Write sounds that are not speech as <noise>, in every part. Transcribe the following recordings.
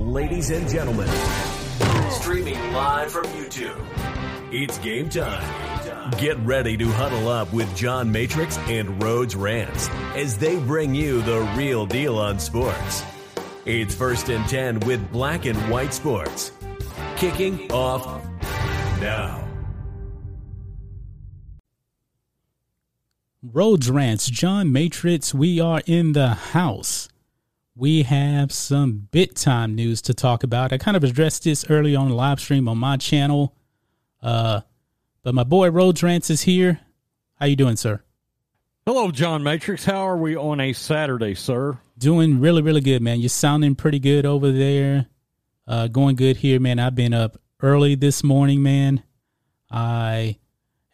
Ladies and gentlemen, streaming live from YouTube, it's game time. Get ready to huddle up with John Matrix and Rhodes Rants as they bring you the real deal on sports. It's first and 10 with black and white sports. Kicking off now. Rhodes Rants, John Matrix, we are in the house. We have some bit time news to talk about. I kind of addressed this early on the live stream on my channel. Uh, but my boy Rhodes Rants is here. How you doing, sir? Hello, John Matrix. How are we on a Saturday, sir? Doing really, really good, man. You're sounding pretty good over there. Uh, going good here, man. I've been up early this morning, man. I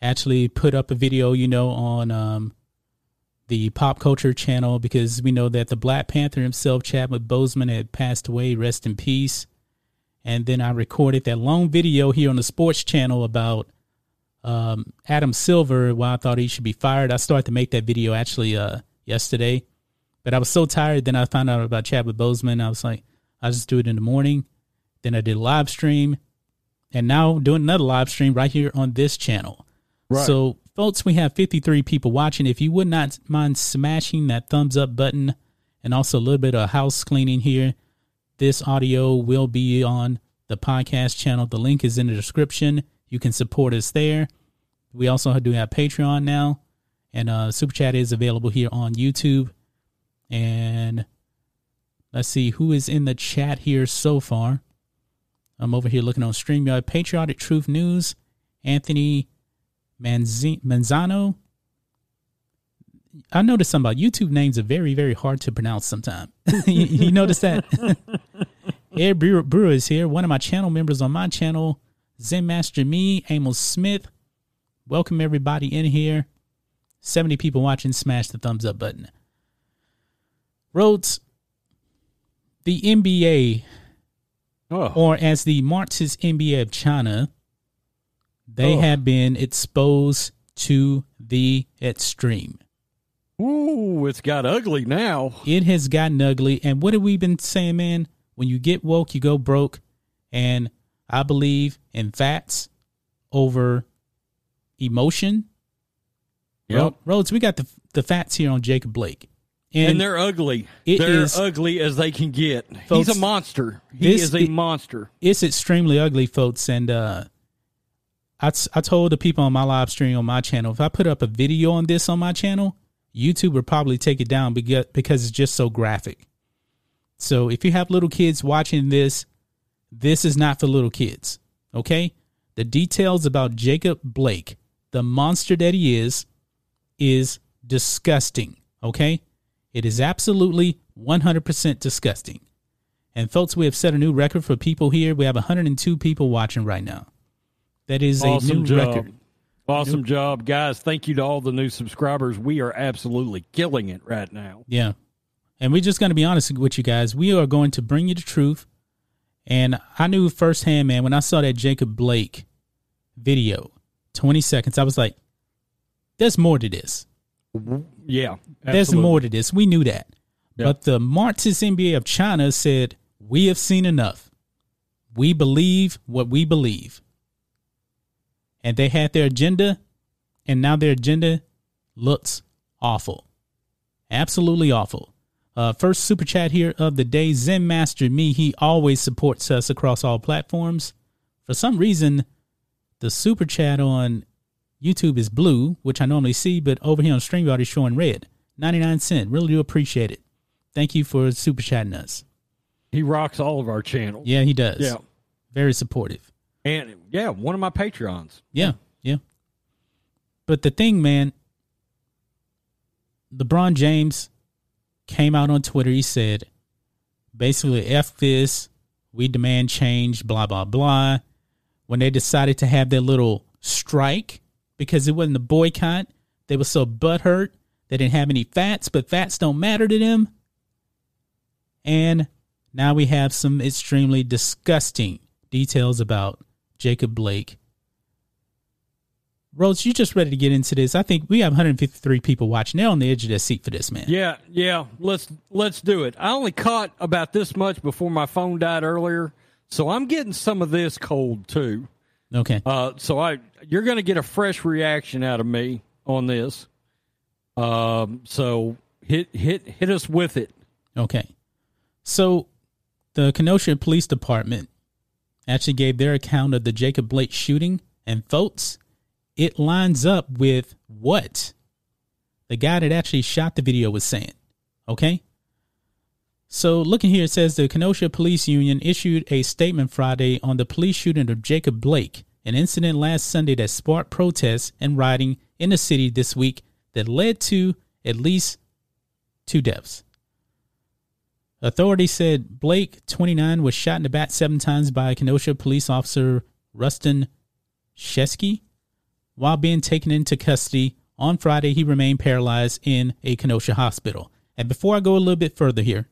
actually put up a video, you know, on um, the pop culture channel because we know that the Black Panther himself, Chadwick Boseman, had passed away. Rest in peace. And then I recorded that long video here on the sports channel about um, Adam Silver. Why I thought he should be fired. I started to make that video actually uh, yesterday, but I was so tired. Then I found out about Chadwick Boseman. I was like, I'll just do it in the morning. Then I did a live stream, and now doing another live stream right here on this channel. Right. So, folks, we have 53 people watching. If you would not mind smashing that thumbs up button and also a little bit of house cleaning here, this audio will be on the podcast channel. The link is in the description. You can support us there. We also do have Patreon now, and uh, Super Chat is available here on YouTube. And let's see who is in the chat here so far. I'm over here looking on StreamYard. Patriotic Truth News, Anthony Manzi- Manzano. I noticed something about YouTube names are very, very hard to pronounce sometimes. <laughs> you, you notice that? <laughs> Ed Brewer, Brewer is here, one of my channel members on my channel. Zen Master Me, Amos Smith. Welcome everybody in here. 70 people watching. Smash the thumbs up button. Rhodes, the NBA, Oh, or as the Marxist NBA of China, they Oh. have been exposed to the extreme. ooh, it's got ugly now. It has gotten ugly. And what have we been saying, man? When you get woke, you go broke. And I believe in facts over emotion. Yep. Rhodes, we got the the facts here on Jacob Blake. And, they're ugly. they're is- ugly as they can get. Folks, He's a monster. He is a monster. it's extremely ugly, folks. And uh, I, I told the people on my live stream on my channel, if I put up a video on this on my channel, YouTube would probably take it down because, because it's just so graphic. So if you have little kids watching this, this is not for little kids. Okay? The details about Jacob Blake, the monster that he is, is disgusting. Okay? It is absolutely 100% disgusting. And folks, we have set a new record for people here. We have 102 people watching right now. That is a Awesome new job. record. Awesome job, guys. Thank you to all the new subscribers. We are absolutely killing it right now. Yeah. And we're just going to be honest with you guys. We are going to bring you the truth. And I knew firsthand, man, when I saw that Jacob Blake video, 20 seconds, I was like, there's more to this. Yeah. There's more to this. We knew that. Yeah. But the Marxist NBA of China said, We have seen enough. We believe what we believe. And they had their agenda, and now their agenda looks awful. Absolutely awful. Uh, first super chat here of the day Zen Master Me. He always supports us across all platforms. For some reason, the super chat on YouTube is blue, which I normally see, but over here on StreamYard is showing red. 99 cent. Really do appreciate it. Thank you for super chatting us. He rocks all of our channels. Yeah, he does. Yeah. Very supportive. And yeah, one of my Patreons. Yeah, yeah. But the thing, man, LeBron James came out on Twitter. He said, basically, F this. We demand change, blah, blah, blah. When they decided to have their little strike because it wasn't a boycott, they were so butthurt. They didn't have any fats, but fats don't matter to them. And now we have some extremely disgusting details about Jacob Blake. Rose, you just ready to get into this? I think we have 153 people watching. They're on the edge of their seat for this, man. Yeah, yeah. Let's let's do it. I only caught about this much before my phone died earlier, so I'm getting some of this cold too. Okay. Uh, so I you're going to get a fresh reaction out of me on this. Um, so hit hit hit us with it. Okay. So the Kenosha Police Department actually gave their account of the Jacob Blake shooting, and folks, it lines up with what the guy that actually shot the video was saying. Okay? So, looking here, it says the Kenosha Police Union issued a statement Friday on the police shooting of Jacob Blake, an incident last Sunday that sparked protests and rioting in the city this week that led to at least two deaths. Authorities said Blake, 29, was shot in the back seven times by Kenosha police officer Rusten Sheskey. While being taken into custody on Friday, he remained paralyzed in a Kenosha hospital. And before I go a little bit further here,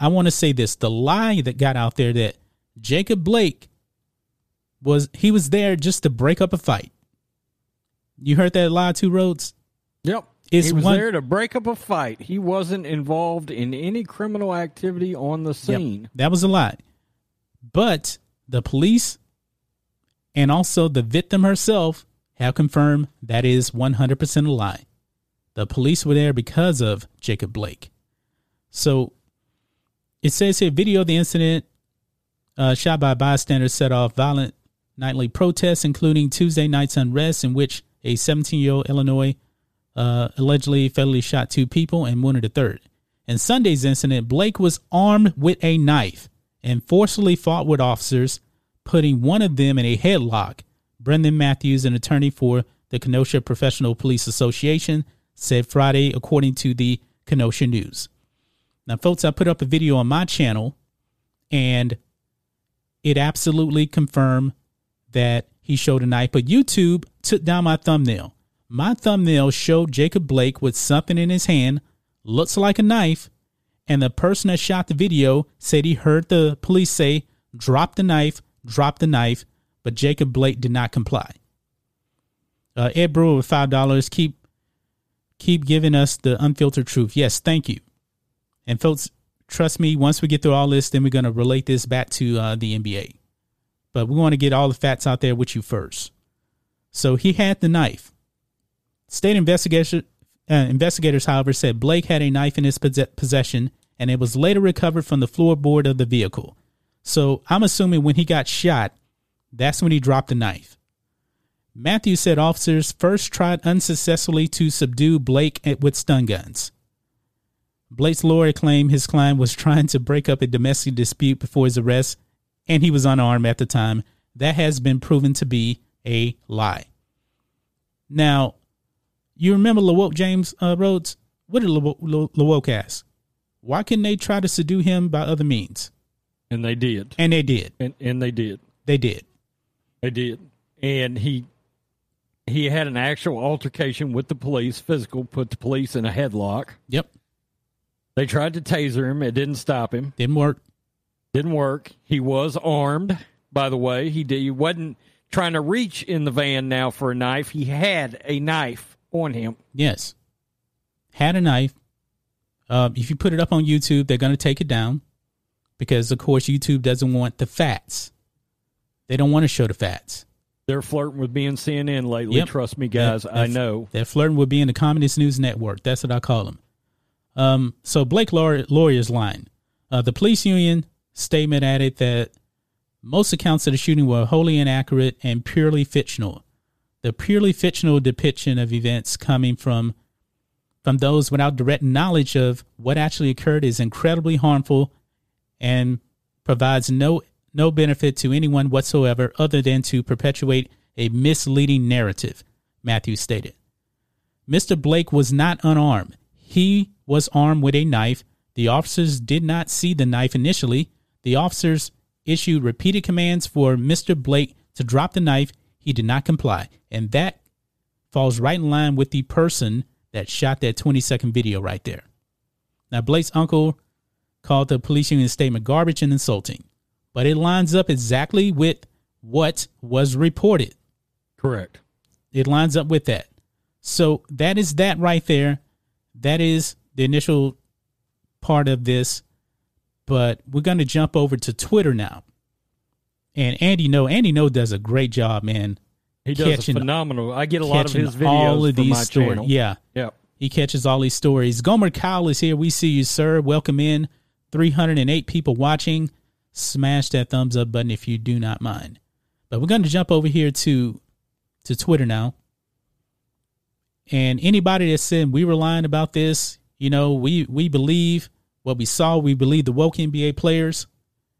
I want to say this the lie that got out there that Jacob Blake was he was there just to break up a fight. You heard that lie two roads? Yep. It's he was one- there to break up a fight. He wasn't involved in any criminal activity on the Yep, scene. that was a lie. But the police and also the victim herself have confirmed that is 100% a lie. The police were there because of Jacob Blake. So it says here video of the incident uh, shot by bystanders set off violent nightly protests, including Tuesday night's unrest in which a 17 year old Illinois uh, allegedly fatally shot two people and wounded a third. In Sunday's incident, Blake was armed with a knife and forcefully fought with officers, putting one of them in a headlock. Brendan Matthews, an attorney for the Kenosha Professional Police Association, said Friday, according to the Kenosha News. Now, folks, I put up a video on my channel and it absolutely confirmed that he showed a knife, but YouTube took down my thumbnail. My thumbnail showed Jacob Blake with something in his hand, looks like a knife, and the person that shot the video said he heard the police say, drop the knife, drop the knife, but Jacob Blake did not comply. Uh, Ed Brewer with five dollars. Keep keep giving us the unfiltered truth. Yes, thank you. And folks, trust me, once we get through all this, then we're going to relate this back to uh, the NBA. But we want to get all the facts out there with you first. So he had the knife. State investigation, uh, investigators, however, said Blake had a knife in his possession and it was later recovered from the floorboard of the vehicle. So I'm assuming when he got shot, that's when he dropped the knife. Matthews said officers first tried unsuccessfully to subdue Blake with stun guns. Blake's lawyer claimed his client was trying to break up a domestic dispute before his arrest and he was unarmed at the time. That has been proven to be a lie. Now, you remember LaWoke James uh, Rhodes? What did LaWoke, LaWoke ask? Why couldn't they try to subdue him by other means? And they did. And they did. And and they did. They did. They did. And he he had an actual altercation with the police, physical, put the police in a headlock. Yep. They tried to taser him. It didn't stop him. Didn't work. Didn't work. He was armed, by the way. He, did, he wasn't trying to reach in the van now for a knife. He had a knife on him. Yes. Had a knife. Uh, if you put it up on YouTube, they're going to take it down because, of course, YouTube doesn't want the facts. They don't want to show the facts. They're flirting with being CNN lately. Yep. Trust me, guys. They're- I they're- know. They're flirting with being the Communist News Network. That's what I call them. Um, so Blake lawyer, lawyer's line. Uh, the police union statement added that most accounts of the shooting were wholly inaccurate and purely fictional. The purely fictional depiction of events coming from from those without direct knowledge of what actually occurred is incredibly harmful and provides no no benefit to anyone whatsoever other than to perpetuate a misleading narrative, Matthews stated. Mr. Blake was not unarmed. He was armed with a knife. The officers did not see the knife initially. The officers issued repeated commands for Mr. Blake to drop the knife. He did not comply. And that falls right in line with the person that shot that 20 second video right there. Now, Blake's uncle called the police union statement garbage and insulting, but it lines up exactly with what was reported. Correct. It lines up with that. So that is that right there. That is the initial part of this. But we're going to jump over to Twitter now. And Andy Ngo, Andy Ngo does a great job, man. He does Catching- a phenomenal. I get a lot of his videos all of these my stories. channel. Yeah. Yeah. He catches all these stories. Gomer Kyle is here. We see you, sir. Welcome in. 308 people watching. Smash that thumbs up button if you do not mind. But we're going to jump over here to to Twitter now. And anybody that said we were lying about this, you know, we we believe what we saw. We believe the woke NBA players.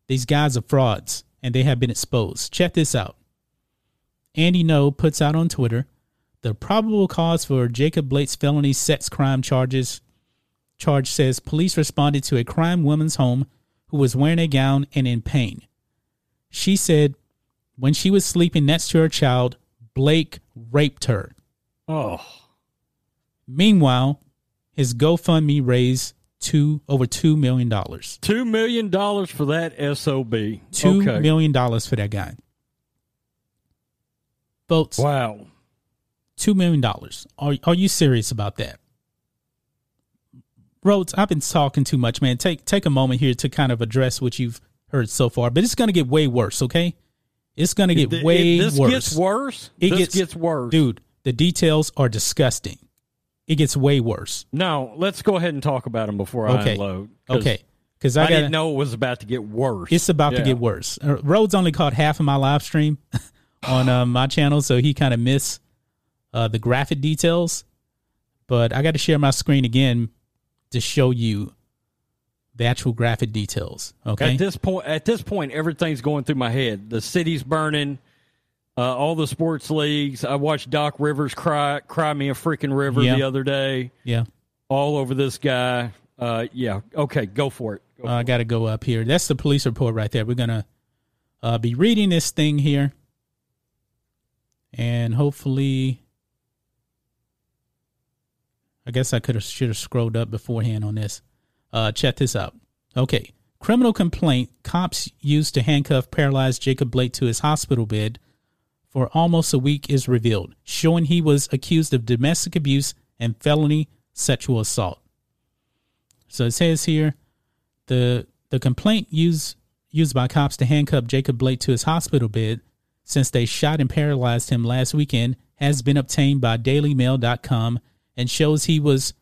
These guys are frauds, and they have been exposed. Check this out. Andy Ngo puts out on Twitter the probable cause for Jacob Blake's felony sex crime charges. Charge says police responded to a crime woman's home who was wearing a gown and in pain. She said when she was sleeping next to her child, Blake raped her. Oh, Meanwhile, his GoFundMe raised two over two million dollars. two million dollars for that sob. Two okay. million dollars for that guy. Folks, Wow. two million dollars. Are are you serious about that? Rhodes, I've been talking too much, man. Take take a moment here to kind of address what you've heard so far, but it's gonna get way worse, okay? It's gonna get Th- way it- this worse. gets worse. It this gets- gets, worse, Dude, the details are disgusting. It gets way worse. No, let's go ahead and talk about them before I Okay. unload. 'cause Okay. Because I, I, didn't know it was about to get worse. It's about to get worse. Uh, Rhodes only caught half of my live stream <laughs> on uh, my channel, so he kind of missed uh, the graphic details. But I got to share my screen again to show you the actual graphic details. Okay. At this point, at this point, everything's going through my head. The city's burning. Uh, all the sports leagues. I watched Doc Rivers cry, cry me a freaking river Yeah. the other day. yeah. All over this guy. Uh, yeah. Okay, go for it. Go Uh, I got to go up here. That's the police report right there. We're gonna uh, be reading this thing here, and hopefully, I guess I could have should have scrolled up beforehand on this. Uh, check this out. Okay, criminal complaint: cops used to handcuff paralyzed Jacob Blake to his hospital bed for almost a week is revealed, showing he was accused of domestic abuse and felony sexual assault. So it says here the the complaint used used by cops to handcuff Jacob Blake to his hospital bed since they shot and paralyzed him last weekend has been obtained by dailymail.com and shows he was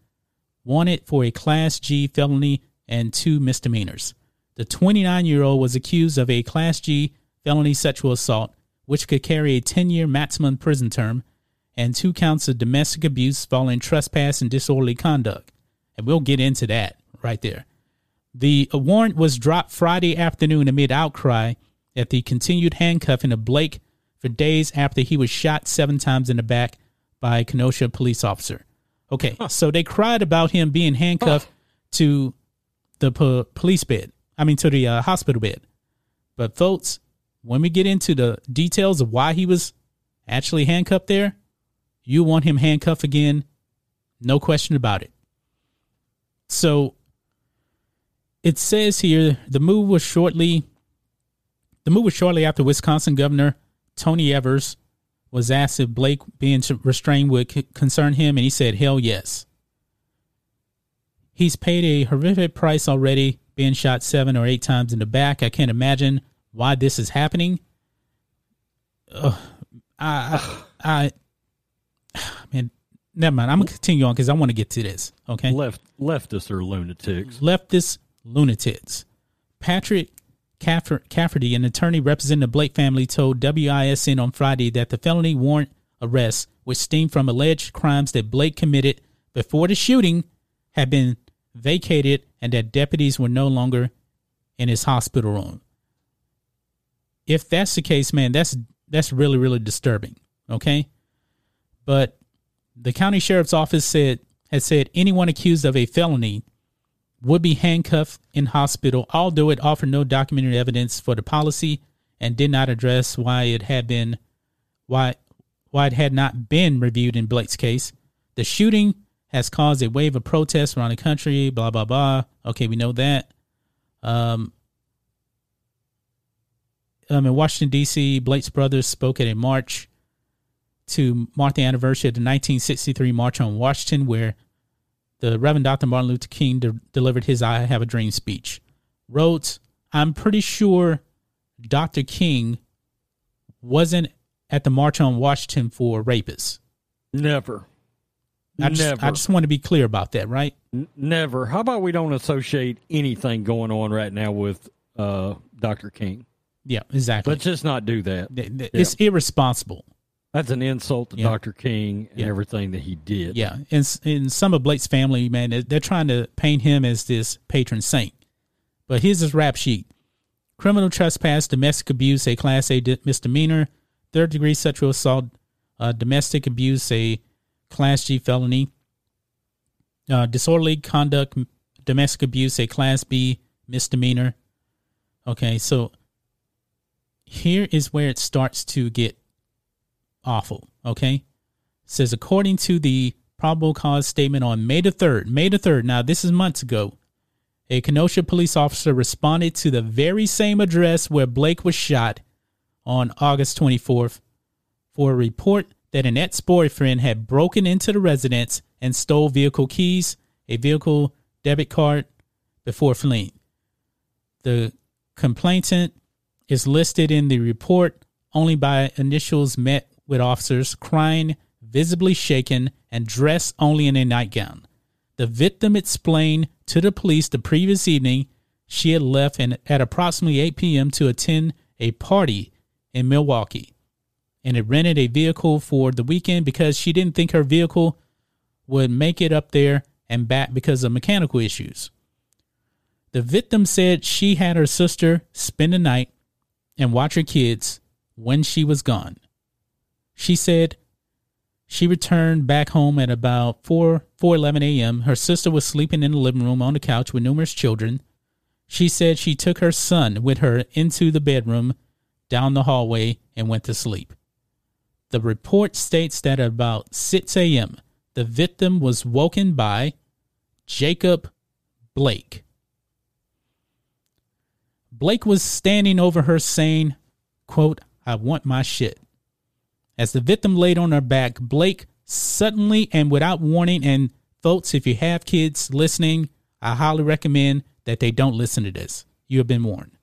wanted for a class G felony and two misdemeanors. The 29-year-old was accused of a class G felony sexual assault which could carry a 10-year maximum prison term and two counts of domestic abuse following trespass and disorderly conduct. And we'll get into that right there. The warrant was dropped Friday afternoon amid outcry at the continued handcuffing of Blake for days after he was shot seven times in the back by a Kenosha police officer. Okay, so they cried about him being handcuffed to the po- police bed. I mean, to the uh, hospital bed. But folks, when we get into the details of why he was actually handcuffed there, you want him handcuffed again, no question about it. So it says here the move was shortly the move was shortly after Wisconsin Governor Tony Evers was asked if Blake being restrained would concern him, and he said, "Hell yes." He's paid a horrific price already, being shot seven or eight times in the back. I can't imagine why this is happening. Ugh, I, I, I, man, never mind. I'm gonna continue on because I want to get to this. Okay, Left leftists are lunatics. leftist lunatics. Patrick Caffer- Cafferty, an attorney representing the Blake family, told WISN on Friday that the felony warrant arrest, which stemmed from alleged crimes that Blake committed before the shooting, had been vacated and that deputies were no longer in his hospital room. If that's the case, man, that's that's really really disturbing. Okay, but the county sheriff's office said had said anyone accused of a felony would be handcuffed in hospital, although it offered no documentary evidence for the policy and did not address why it had been why why it had not been reviewed in Blake's case. The shooting has caused a wave of protests around the country, blah blah blah. Okay, we know that. Um, um in Washington D.C., Blake's brothers spoke at a march to mark the anniversary of the 1963 March on Washington, where the Reverend Dr. Martin Luther King de- delivered his I Have a Dream speech. Wrote, I'm pretty sure Dr. King wasn't at the March on Washington for rapists. Never. I just, Never. I just want to be clear about that, right? Never. How about we don't associate anything going on right now with uh, Dr. King? Yeah, exactly. Let's just not do that. Th- th- It's irresponsible. That's an insult to Yeah. Dr. King and Yeah. everything that he did. Yeah, and and some of Blake's family, man, they're- they're trying to paint him as this patron saint. But here's his rap sheet: criminal trespass, domestic abuse, a class A misdemeanor, third degree sexual assault, uh, domestic abuse, a class G felony, uh, disorderly conduct, domestic abuse, a class B misdemeanor. Okay, so here is where it starts to get awful. Okay says according to the probable cause statement on May the 3rd, May the 3rd, now this is months ago, a Kenosha police officer responded to the very same address where Blake was shot on August 24th for a report that an ex boyfriend had broken into the residence and stole vehicle keys, a vehicle debit card before fleeing. The complainant is listed in the report only by initials met with officers crying, visibly shaken, and dressed only in a nightgown. The victim explained to the police the previous evening she had left and at approximately 8 p.m. to attend a party in Milwaukee and had rented a vehicle for the weekend because she didn't think her vehicle would make it up there and back because of mechanical issues. The victim said she had her sister spend the night and watch her kids when she was gone. She said she returned back home at about 4 4:11 a.m. Her sister was sleeping in the living room on the couch with numerous children. She said she took her son with her into the bedroom down the hallway and went to sleep. The report states that at about 6 a.m., the victim was woken by Jacob Blake. Blake was standing over her saying, quote, I want my shit. As the victim laid on her back, Blake suddenly and without warning, and folks, if you have kids listening, I highly recommend that they don't listen to this. You have been warned.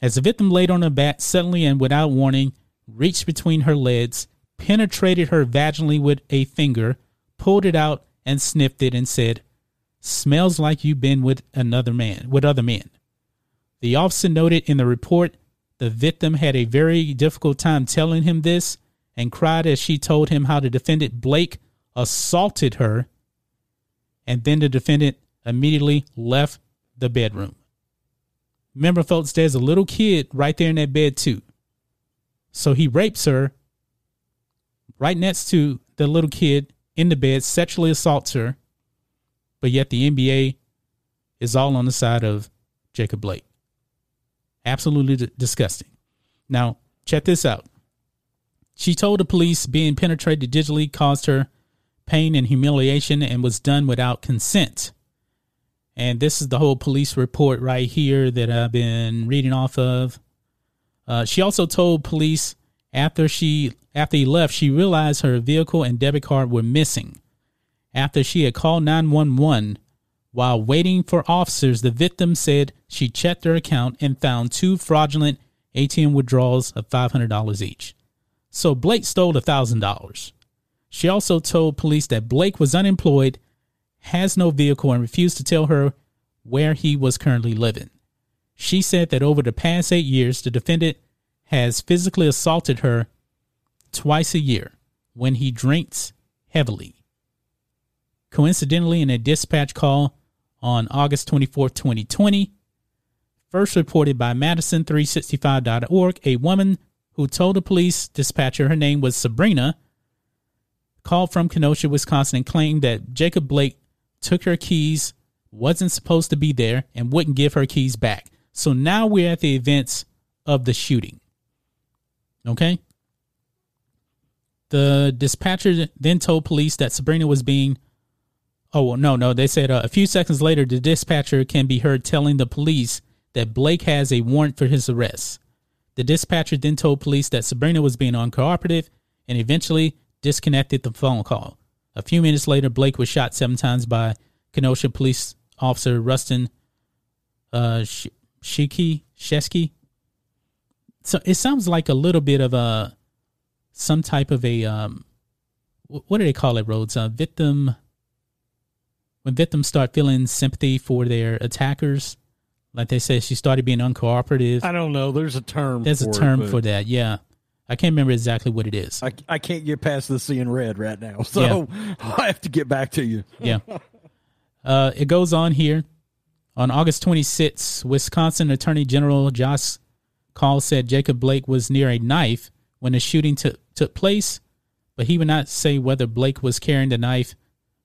As the victim laid on her back, suddenly and without warning, reached between her legs, penetrated her vaginally with a finger, pulled it out, and sniffed it, and said, Smells like you've been with another man, with other men. The officer noted in the report the victim had a very difficult time telling him this and cried as she told him how the defendant Blake assaulted her, and then the defendant immediately left the bedroom. Remember, folks, there's a little kid right there in that bed, too. So he rapes her right next to the little kid in the bed, sexually assaults her, but yet the NBA is all on the side of Jacob Blake. Absolutely d- disgusting. Now, check this out. She told the police being penetrated digitally caused her pain and humiliation and was done without consent. And this is the whole police report right here that I've been reading off of. Uh, she also told police after she after he left, she realized her vehicle and debit card were missing. After she had called 911 while waiting for officers, the victim said she checked her account and found two fraudulent ATM withdrawals of $500 each. So Blake stole $1,000. She also told police that Blake was unemployed, has no vehicle, and refused to tell her where he was currently living. She said that over the past eight years, the defendant has physically assaulted her twice a year when he drinks heavily. Coincidentally, in a dispatch call on August 24, 2020, first reported by Madison365.org, a woman who told the police dispatcher her name was Sabrina called from Kenosha, Wisconsin, and claimed that Jacob Blake took her keys wasn't supposed to be there and wouldn't give her keys back. So now we're at the events of the shooting. Okay? The dispatcher then told police that Sabrina was being. Oh, well, no, no. They said uh, a few seconds later, the dispatcher can be heard telling the police that Blake has a warrant for his arrest. The dispatcher then told police that Sabrina was being uncooperative and eventually disconnected the phone call. A few minutes later, Blake was shot seven times by Kenosha police officer Rusten uh, Shiki Sheskey. So it sounds like a little bit of a some type of a um, what do they call it, Rhodes? A victim when victims start feeling sympathy for their attackers, like they said, she started being uncooperative. I don't know. There's a term. There's a term it, for that. Yeah, I can't remember exactly what it is. I, I can't get past the seeing red right now, <laughs> so yeah. I have to get back to you. yeah. Uh, it goes on here. On August 26th, Wisconsin Attorney General Josh Kaul said Jacob Blake was near a knife when the shooting took took place, but he would not say whether Blake was carrying the knife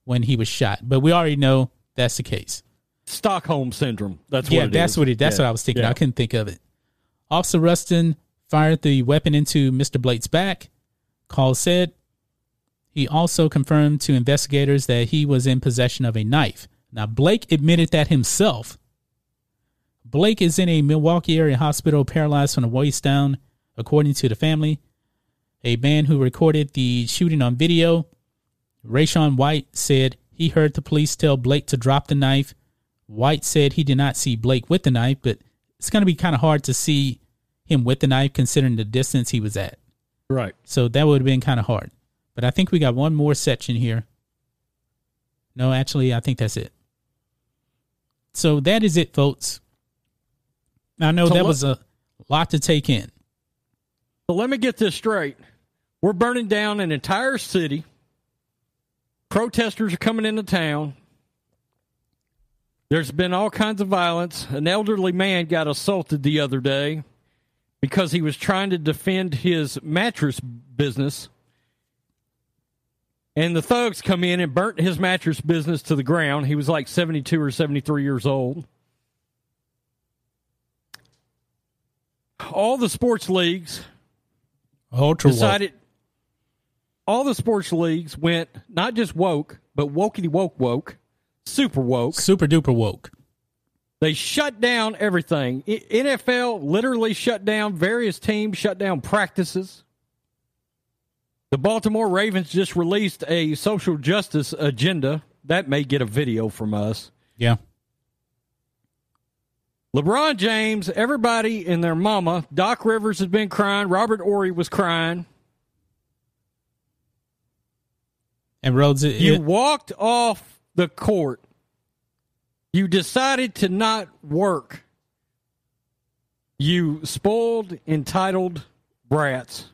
when he was shot. But we already know that's the case. Stockholm syndrome. That's yeah, what that's is. what it. That's yeah. what I was thinking. Yeah. I couldn't think of it. Officer Rusten fired the weapon into Mr. Blake's back. Kaul said he also confirmed to investigators that he was in possession of a knife. Now Blake admitted that himself. Blake is in a Milwaukee area hospital paralyzed from the waist down, according to the family. A man who recorded the shooting on video, Raysean White, said he heard the police tell Blake to drop the knife. White said he did not see Blake with the knife, but it's going to be kind of hard to see him with the knife considering the distance he was at. Right. So that would have been kind of hard. But I think we got one more section here. No, actually, I think that's it. So that is it, folks. I know so that was a lot to take in. But let me get this straight. We're burning down an entire city. Protesters are coming into town. There's been all kinds of violence. An elderly man got assaulted the other day because he was trying to defend his mattress business. And the thugs come in and burnt his mattress business to the ground. He was like 72 or 73 years old. All the sports leagues Ultra decided. All the sports leagues went not just woke, but wokey woke woke, super woke, super duper woke. They shut down everything. NFL literally shut down various teams, shut down practices. The Baltimore Ravens just released a social justice agenda. That may get a video from us. Yeah. LeBron James, everybody and their mama, Doc Rivers has been crying. Robert Horry was crying. And Rhodes, it, you walked off the court. You decided to not work. You spoiled, entitled brats.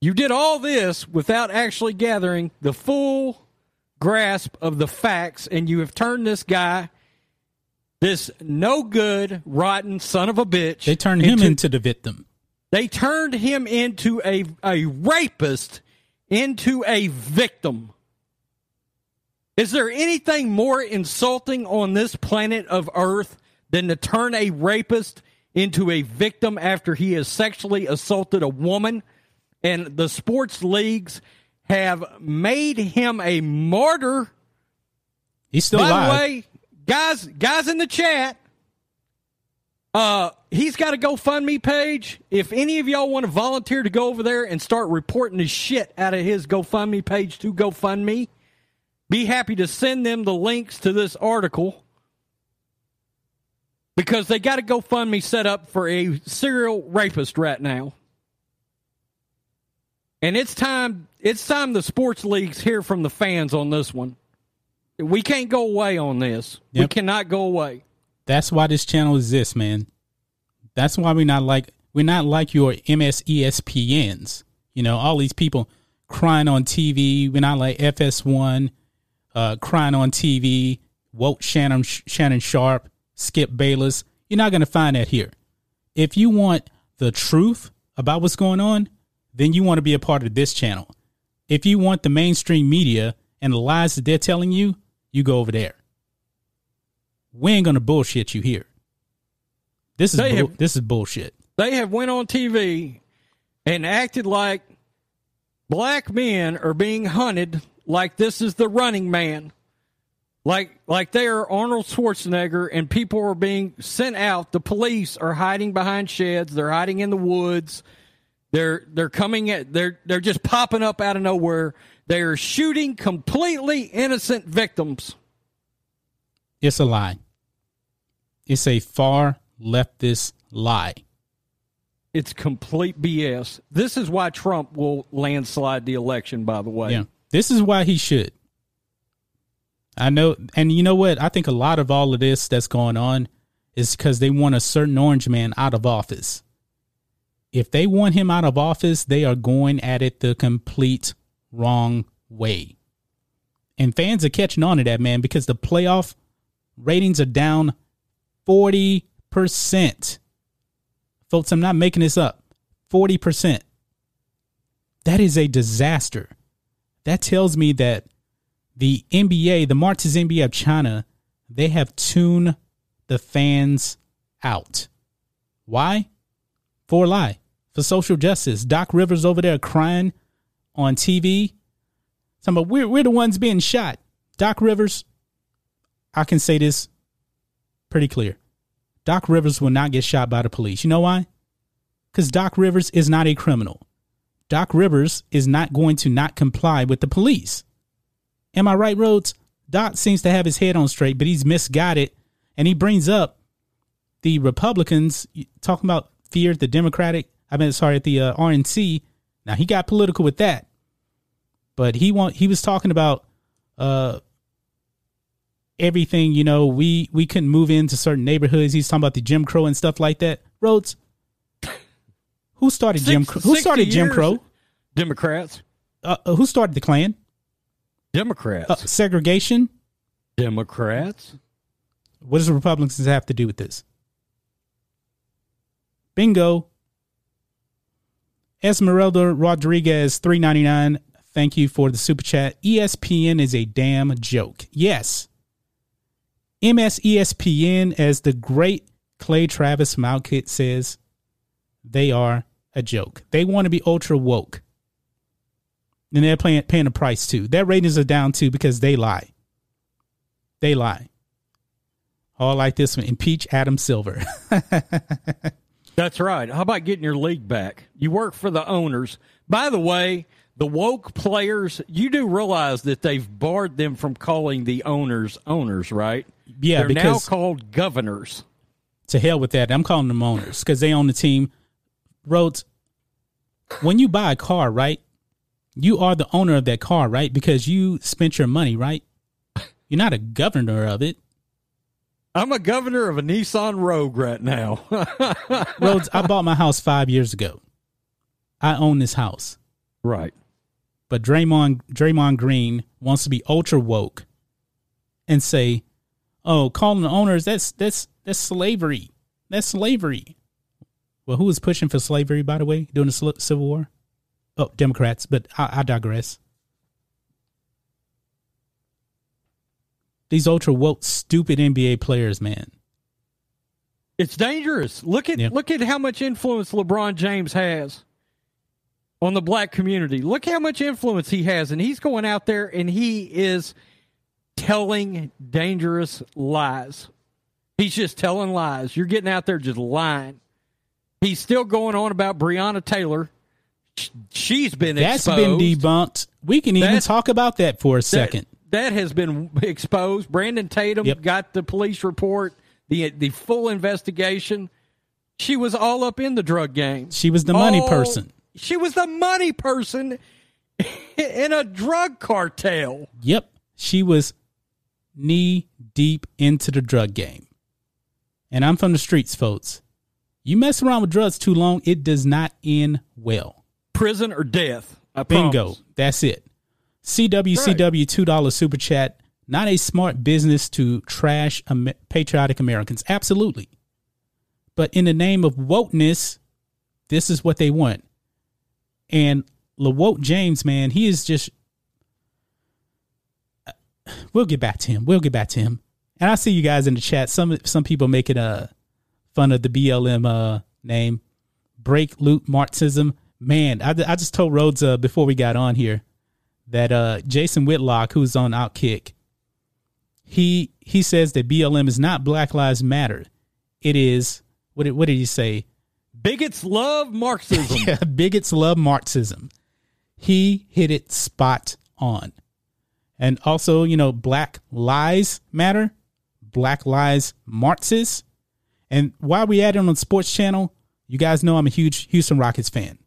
You did all this without actually gathering the full grasp of the facts, and you have turned this guy this no good, rotten son of a bitch. They turned him into, the victim. They turned him into a, a rapist, into a victim. Is there anything more insulting on this planet of Earth than to turn a rapist into a victim after he has sexually assaulted a woman? And the sports leagues have made him a martyr. He's still By alive. the way, guys, guys in the chat, uh, he's got a GoFundMe page. If any of y'all want to volunteer to go over there and start reporting the shit out of his GoFundMe page to GoFundMe, be happy to send them the links to this article because they got a GoFundMe set up for a serial rapist right now. And it's time it's time the sports leagues hear from the fans on this one. We can't go away on this. Yep. We cannot go away. That's why this channel exists, man. That's why we're not like we're not like your MSESPNs. You know, all these people crying on TV. We're not like FS1 uh, crying on TV. Woke Shannon Shannon Sharpe, Skip Bayless. You're not going to find that here. If you want the truth about what's going on, then you want to be a part of this channel. If you want the mainstream media and the lies that they're telling you, you go over there. We ain't gonna bullshit you here. This is bull- have- this is bullshit. They have went on TV and acted like black men are being hunted like this is the running man. Like like they are Arnold Schwarzenegger and people are being sent out. The police are hiding behind sheds, they're hiding in the woods. They're they're coming at they're they're just popping up out of nowhere. They are shooting completely innocent victims. It's a lie. It's a far leftist lie. It's complete BS. This is why Trump will landslide the election, by the way. Yeah. This is why he should. I know, and you know what? I think a lot of all of this that's going on is because they want a certain orange man out of office. If they want him out of office, they are going at it the complete wrong way. And fans are catching on to that, man, because the playoff ratings are down 40%. Folks, I'm not making this up. 40%. That is a disaster. That tells me that the NBA, the Marxist NBA of China, they have tuned the fans out. Why? For a lie. For social justice. Doc Rivers over there crying on TV. Talking about we're, we're the ones being shot. Doc Rivers, I can say this pretty clear. Doc Rivers will not get shot by the police. You know why? Because Doc Rivers is not a criminal. Doc Rivers is not going to not comply with the police. Am I right, Rhodes? Doc seems to have his head on straight, but he's misguided. And he brings up the Republicans talking about fear at the Democratic, I mean, sorry, at the uh, RNC. Now, he got political with that. But he want he was talking about uh everything, you know, we we couldn't move into certain neighborhoods. He's talking about the Jim Crow and stuff like that. Rhodes, who started Jim? Crow? Who started Jim Crow? Democrats. Uh, uh, who started the Klan? Democrats. Uh, segregation. Democrats. What does the Republicans have to do with this? Bingo. Esmeralda Rodriguez, three ninety nine. Thank you for the super chat. ESPN is a damn joke. Yes. MSESPN, as the great Clay Travis Outkick says, they are a joke. They want to be ultra woke. And they're paying paying a price too. Their ratings are down too because they lie. They lie. All like this one. Impeach Adam Silver. <laughs> That's right. How about getting your league back? You work for the owners. By the way, the woke players, you do realize that they've barred them from calling the owners owners, right? Yeah, They're because- now called governors. to hell with that. I'm calling them owners because they own the team. Rhodes, when you buy a car, right? You are the owner of that car, right? Because you spent your money, right? You're not a governor of it. I'm a governor of a Nissan Rogue right now. <laughs> Rhodes, I bought my house five years ago. I own this house. right. But Draymond Draymond Green wants to be ultra woke and say, "Oh, calling the owners that's that's that's slavery. That's slavery." Well, who was pushing for slavery, by the way, during the Civil Civil War? Oh, Democrats. But I, I digress. These ultra woke, stupid NBA players, man. It's dangerous. Look at Yeah. look at how much influence LeBron James has on the black community. Look how much influence he has and he's going out there and he is telling dangerous lies. He's just telling lies. You're getting out there just lying. He's still going on about Breonna Taylor. She's been That's exposed. been debunked. We can even talk about that for a second. That, has been exposed. Brandon Tatum Yep. got the police report, the the full investigation. She was all up in the drug game. She was the money person. She was the money person <laughs> in a drug cartel. Yep. She was knee deep into the drug game. And I'm from the streets, folks. You mess around with drugs too long, it does not end well. Prison or death. I Bingo. promise. That's it. CWCW $2 super chat. Not a smart business to trash patriotic Americans. Absolutely. But in the name of wokeness, this is what they want. And LeWoke James, man, he is just. We'll get back to him. We'll get back to him. and I see you guys in the chat. Some some people making a fun of the BLM uh, name, break loot Marxism. Man, I, I just told Rhodes uh, before we got on here that uh, Jason Whitlock, who's on Outkick, he he says that BLM is not Black Lives Matter. It is what did, what did he say? Bigots love Marxism. <laughs> yeah, bigots love Marxism. He hit it spot on. And also, you know, Black Lives Matter, Black Lives Marxists. And while we at it on sports channel, you guys know I'm a huge Houston Rockets fan.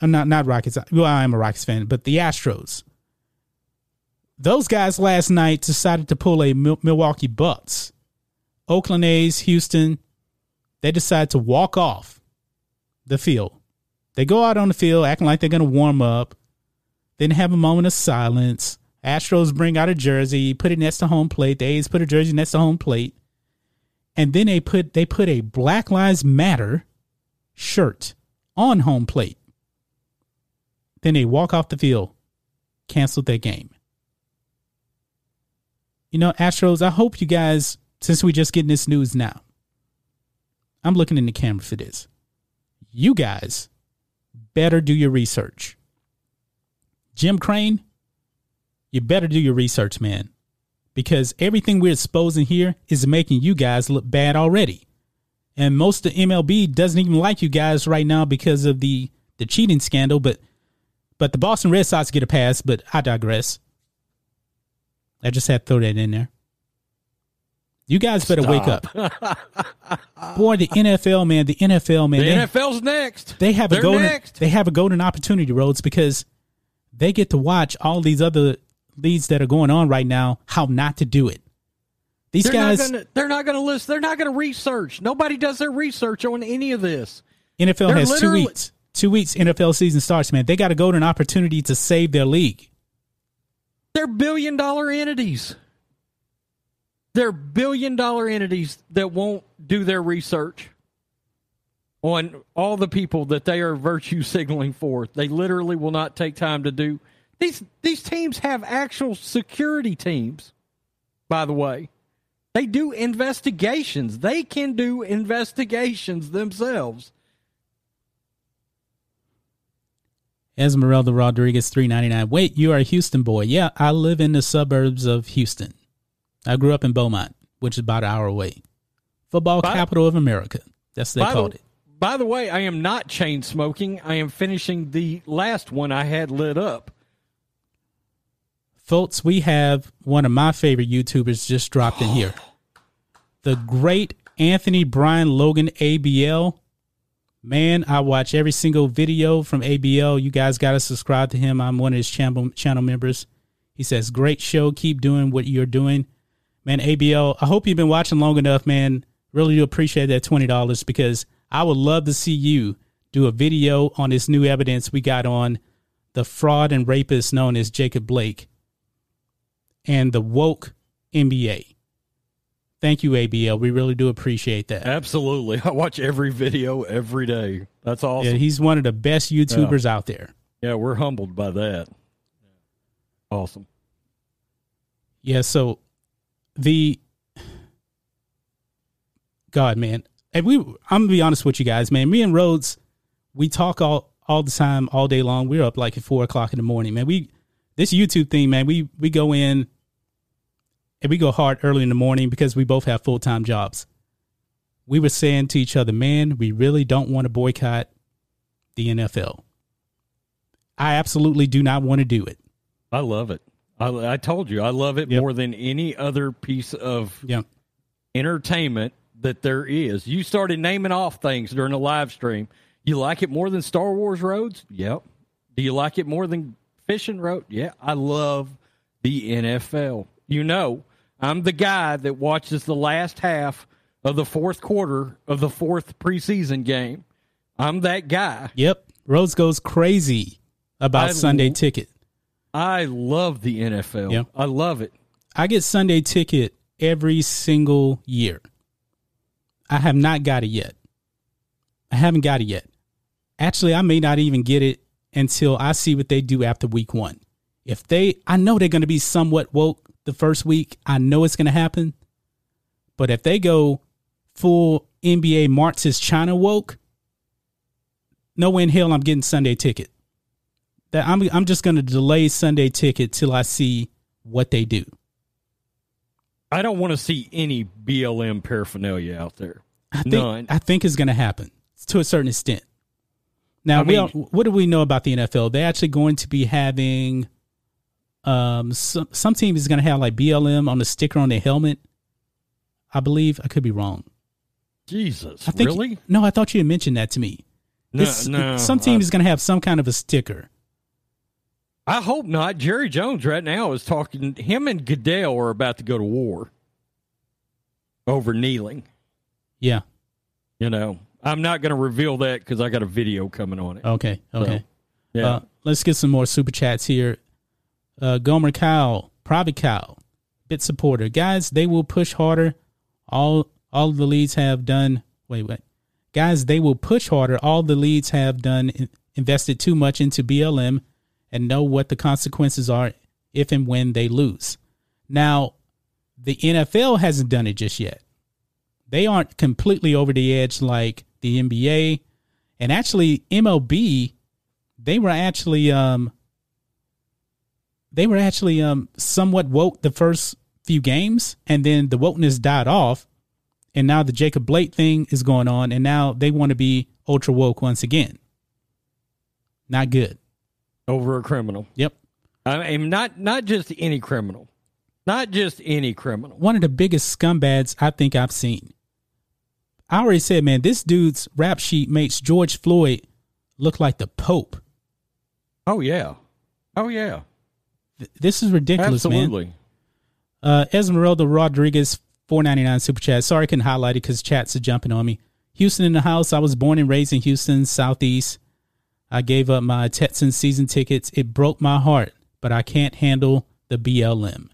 I'm not not Rockets. Well, I am a Rockets fan, but the Astros. Those guys last night decided to pull a Milwaukee Bucks, Oakland A's, Houston. They decided to walk off the field. They go out on the field acting like they're going to warm up, then have a moment of silence. Astros bring out a jersey, put it next to home plate. The A's put a jersey next to home plate, and then they put they put a Black Lives Matter shirt on home plate. Then they walk off the field, canceled their game. You know, Astros, I hope you guys, since we just getting this news now, I'm looking in the camera for this. You guys better do your research. Jim Crane, you better do your research, man. Because everything we're exposing here is making you guys look bad already. And most of MLB doesn't even like you guys right now because of the the cheating scandal, but but the Boston Red Sox get a pass, but I digress. I just had to throw that in there. You guys better Stop. wake up. Boy, the NFL, man, the NFL, man. The they, NFL's next. They have They're a golden next. they have a golden opportunity, Rhodes, because they get to watch all these other leads that are going on right now, how not to do it. These they're guys not gonna, they're not going to list, they're not going to research. Nobody does their research on any of this. NFL they're has two weeks. Two weeks NFL season starts, man. They got a golden opportunity to save their league. They're billion dollar entities. They're billion dollar entities that won't do their research on all the people that they are virtue signaling for. They literally will not take time to do these these teams have actual security teams, by the way. They do investigations. They can do investigations themselves. Esmeralda Rodriguez, three ninety nine. Wait, you are a Houston boy? Yeah, I live in the suburbs of Houston. I grew up in Beaumont, which is about an hour away. Football by, capital of America. That's what they called the, it. By the way, I am not chain smoking. I am finishing the last one I had lit up. Folks, we have one of my favorite YouTubers just dropped in here. <gasps> The great Anthony Brian Logan ABL. Man, I watch every single video from ABL. You guys got to subscribe to him. I'm one of his channel channel members. He says, "Great show. Keep doing what you're doing." Man, ABL, I hope you've been watching long enough, man. Really do appreciate that $20 because I would love to see you do a video on this new evidence we got on the fraud and rapist known as Jacob Blake and the woke NBA. Thank you, ABL. We really do appreciate that. Absolutely. I watch every video every day. That's awesome. Yeah, he's one of the best YouTubers yeah. out there. Yeah, we're humbled by that. Awesome. Yeah, so the God, man, and we I'm gonna be honest with you guys, man. Me and Rhodes, we talk all all the time, all day long. We're up like at four o'clock in the morning, man. We this YouTube thing, man. We we go in and we go hard early in the morning because we both have full time jobs. We were saying to each other, man, we really don't want to boycott the NFL. I absolutely do not want to do it. I love it. I, I told you, I love it yep. more than any other piece of yep. entertainment that there is. You started naming off things during the live stream. You like it more than Star Wars Rhodes? Yep. Do you like it more than Fishing Road? Yeah. I love the NFL. You know, I'm the guy that watches the last half of the fourth quarter of the fourth preseason game. I'm that guy. Yep. Rose goes crazy about I Sunday ticket. I love the NFL. Yeah. I love it. I get Sunday ticket every single year. I have not got it yet. I haven't got it yet. Actually, I may not even get it until I see what they do after week one. If they, I know they're going to be somewhat woke the first week. I know it's going to happen. But if they go full NBA Marxist China woke, no way in hell I'm getting Sunday ticket. That I'm I'm just gonna delay Sunday ticket till I see what they do. I don't want to see any BLM paraphernalia out there. I think None. I think is gonna happen to a certain extent. Now I mean- what do we know about the NFL? They're actually going to be having um some some team is gonna have like BLM on the sticker on their helmet. I believe I could be wrong. Jesus, I think really? no. I thought you had mentioned that to me. No, This- no. some team I, is going to have some kind of a sticker. I hope not. Jerry Jones right now is talking. Him and Goodell are about to go to war over kneeling. Yeah. You know, I'm not going to reveal that because I got a video coming on it. Okay. Okay. yeah. Uh, let's get some more super chats here. Uh, Gomer Cow, Private Cow, bit supporter. Guys, they will push harder. All all the leads have done. Wait, wait. Guys, they will push harder. All the leads have done in- invested too much into BLM and know what the consequences are if and when they lose. Now, the NFL hasn't done it just yet. They aren't completely over the edge like the NBA. And actually, MLB they were actually um they were actually um somewhat woke the first few games and then the wokeness died off and now the Jacob Blake thing is going on and now they want to be ultra woke once again. Not good. over a criminal. Yep. I mean, not not just any criminal, not just any criminal. One of the biggest scumbags I think I've seen. I already said, man, this dude's rap sheet makes George Floyd look like the Pope. Oh yeah, oh yeah, Th- This is ridiculous, man. Uh, Esmeralda Rodriguez, four ninety nine super chat. Sorry, I couldn't highlight it because chats are jumping on me. Houston in the house. I was born and raised in Houston, Southeast. I gave up my Texans season tickets. It broke my heart, but I can't handle the BLM.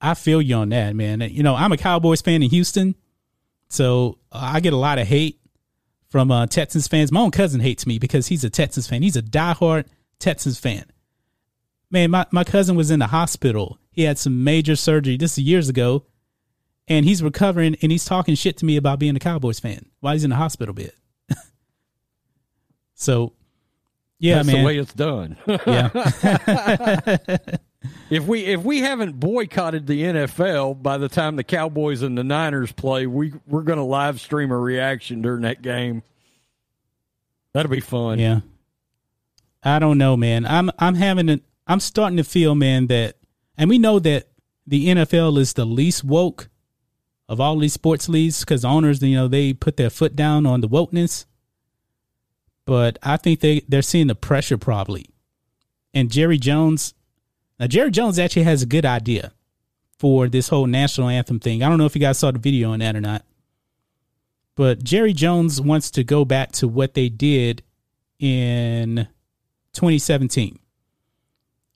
I feel you on that, man. You know, I'm a Cowboys fan in Houston, so I get a lot of hate from uh, Texans fans. My own cousin hates me because he's a Texans fan. He's a diehard Texans fan man, my, my cousin was in the hospital. He had some major surgery. This is years ago. And he's recovering and he's talking shit to me about being a Cowboys fan while he's in the hospital bed. <laughs> so, yeah, That's man. the way it's done. <laughs> yeah. <laughs> if we if we haven't boycotted the NFL by the time the Cowboys and the Niners play, we we're going to live stream a reaction during that game. That'll be fun. Yeah. I don't know, man. I'm I'm having a I'm starting to feel, man, that and we know that the NFL is the least woke of all these sports leagues because owners, you know, they put their foot down on the wokeness. But I think they they're seeing the pressure probably. And Jerry Jones, now Jerry Jones actually has a good idea for this whole national anthem thing. I don't know if you guys saw the video on that or not. But Jerry Jones wants to go back to what they did in 2017.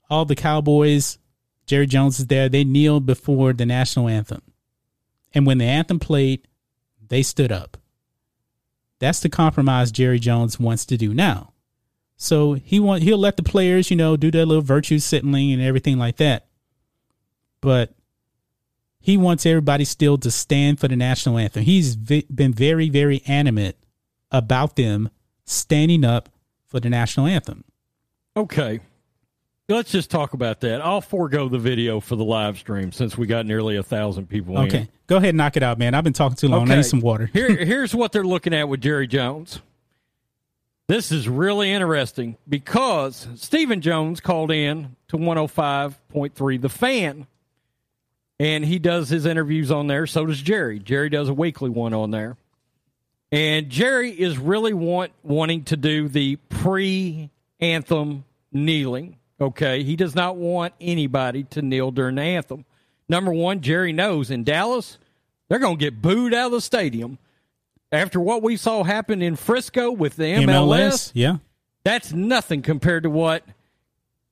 All the Cowboys, Jerry Jones is there, they kneeled before the national anthem. And when the anthem played, they stood up. That's the compromise Jerry Jones wants to do now. So he want he'll let the players, you know, do their little virtue signaling and everything like that. But he wants everybody still to stand for the national anthem. He's vi- been very, very animate about them standing up for the national anthem. Okay. Let's just talk about that. I'll forego the video for the live stream since we got nearly a thousand people in. Okay, go ahead and knock it out, man. I've been talking too long. I need some water. Here, <laughs> here's what they're looking at with Jerry Jones. This is really interesting because Stephen Jones called in to 105.3 The Fan, and he does his interviews on there. So does Jerry. Jerry does a weekly one on there. And Jerry is really want, wanting to do the pre anthem kneeling. Okay. He does not want anybody to kneel during the anthem. Number one, Jerry knows in Dallas, they're going to get booed out of the stadium. After what we saw happen in Frisco with the MLS, MLS, yeah. that's nothing compared to what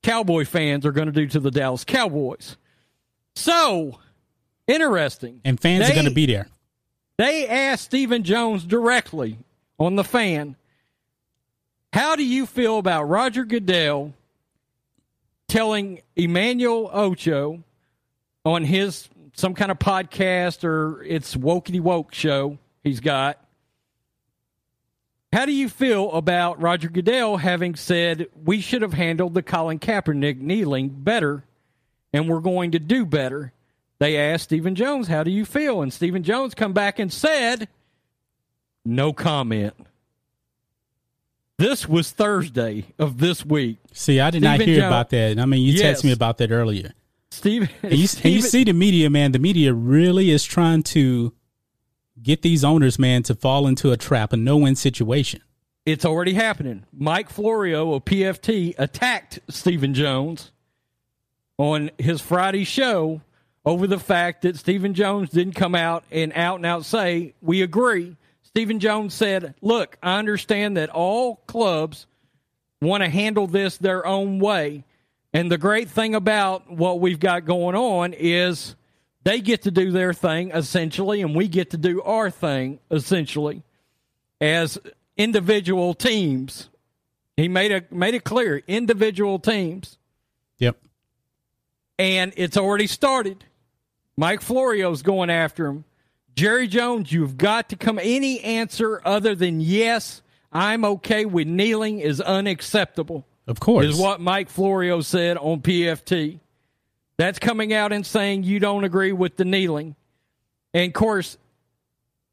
Cowboy fans are going to do to the Dallas Cowboys. So, interesting. And fans are going to be there. They asked Stephen Jones directly on the fan, How do you feel about Roger Goodell telling Emmanuel Acho on his some kind of podcast or it's wokey woke show he's got. How do you feel about Roger Goodell having said we should have handled the Colin Kaepernick kneeling better and we're going to do better? They asked Stephen Jones, How do you feel? And Stephen Jones come back and said, No comment. This was Thursday of this week. See, I did Stephen not hear Jones, about that. I mean, you yes. texted me about that earlier. Steve, and you, Steven, and you see the media, man. The media really is trying to get these owners, man, to fall into a trap, a no-win situation. It's already happening. Mike Florio of PFT attacked Stephen Jones on his Friday show over the fact that Stephen Jones didn't come out and out and out say, We agree. Stephen Jones said, Look, I understand that all clubs want to handle this their own way. And the great thing about what we've got going on is they get to do their thing essentially, and we get to do our thing essentially as individual teams. He made it made it clear individual teams. Yep. And it's already started. Mike Florio's going after him. Jerry Jones, you've got to come. Any answer other than yes, I'm okay with kneeling is unacceptable. Of course. Is what Mike Florio said on PFT. That's coming out and saying you don't agree with the kneeling. And of course,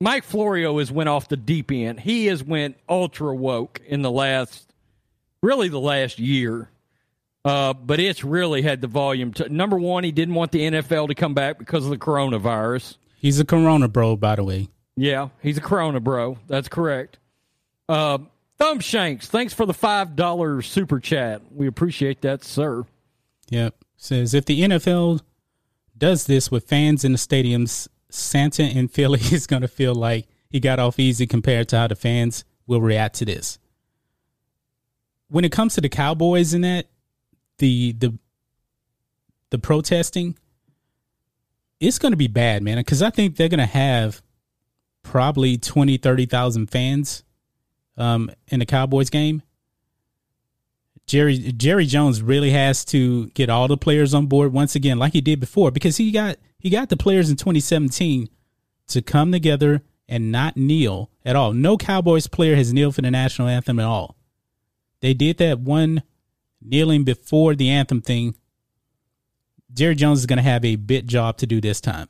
Mike Florio has went off the deep end. He has went ultra woke in the last, really the last year. Uh, but it's really had the volume. To, number one, he didn't want the NFL to come back because of the coronavirus. He's a Corona bro, by the way. Yeah, he's a Corona bro. That's correct. Uh, Thumb Shanks, thanks for the five dollar super chat. We appreciate that, sir. Yep. Says if the NFL does this with fans in the stadiums, Santa in Philly <laughs> is going to feel like he got off easy compared to how the fans will react to this. When it comes to the Cowboys and that, the the the protesting, it's going to be bad, man. Because I think they're going to have probably 20, 30,000 fans um, in the Cowboys game. Jerry Jerry Jones really has to get all the players on board once again, like he did before, because he got he got the players in 2017 to come together and not kneel at all. No Cowboys player has kneeled for the national anthem at all. They did that one kneeling before the anthem thing. Jerry Jones is going to have a bit job to do this time.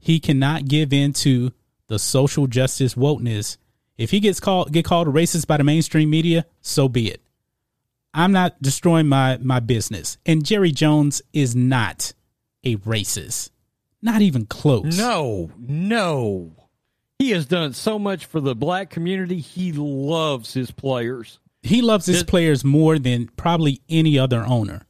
He cannot give in to the social justice wokeness. If he gets called get called a racist by the mainstream media, so be it. I'm not destroying my my business. And Jerry Jones is not a racist. Not even close. No, no. He has done so much for the black community. He loves his players. He loves his players more than probably any other owner.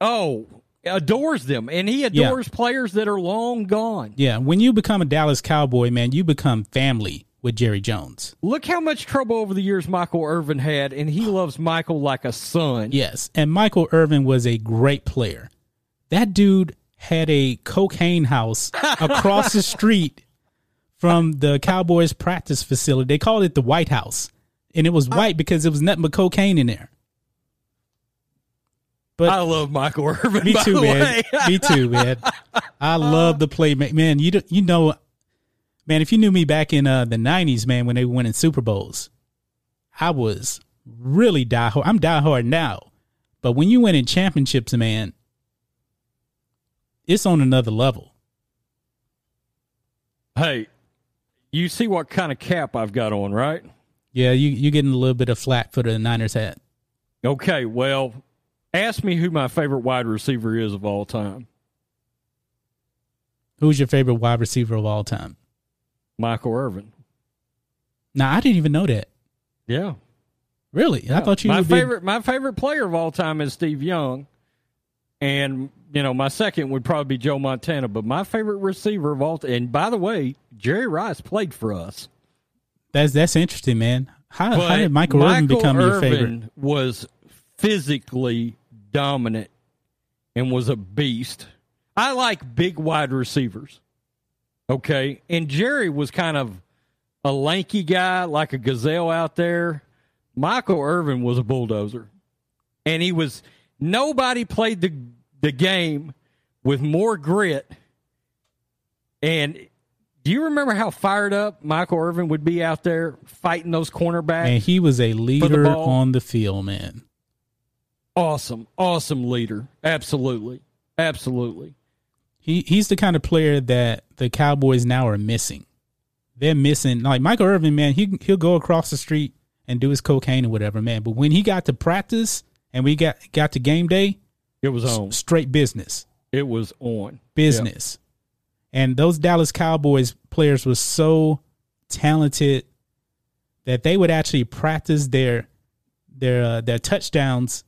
Oh, adores them. And he adores yeah. players that are long gone. Yeah. When you become a Dallas Cowboy, man, you become family with Jerry Jones. Look how much trouble over the years Michael Irvin had, and he loves Michael like a son. Yes, and Michael Irvin was a great player. That dude had a cocaine house <laughs> across the street from the Cowboys practice facility. They called it the White House, and it was white because it was nothing but cocaine in there. But I love Michael Irvin. Me too, man. me too, man. I love the play, man. You do, you know man, if you knew me back in uh, the '90s, man, when they were winning Super Bowls, I was really diehard. I'm diehard now, but when you win in championships, man, it's on another level. Hey, you see what kind of cap I've got on, right? Yeah, you you getting a little bit of flat for the Niners hat. Okay, well, ask me who my favorite wide receiver is of all time. Who's your favorite wide receiver of all time? Michael Irvin. Now I didn't even know that. Yeah. Really? Yeah. I thought you my favorite be... my favorite player of all time is Steve Young. And you know, my second would probably be Joe Montana, but my favorite receiver of all time, and by the way, Jerry Rice played for us. That's that's interesting, man. How, how did Michael, Michael Irvin become Irvin your favorite? Was physically dominant and was a beast. I like big wide receivers. Okay. And Jerry was kind of a lanky guy, like a gazelle out there. Michael Irvin was a bulldozer. And he was nobody played the the game with more grit And do you remember how fired up Michael Irvin would be out there fighting those cornerbacks? And he was a leader on the field, man. Awesome, awesome leader. Absolutely, absolutely. He he's the kind of player that the Cowboys now are missing. They're missing like Michael Irvin, man. He he'll go across the street and do his cocaine or whatever, man. But when he got to practice and we got got to game day, it was on straight business. It was on business. Yep. And those Dallas Cowboys players were so talented that they would actually practice their their uh, their touchdowns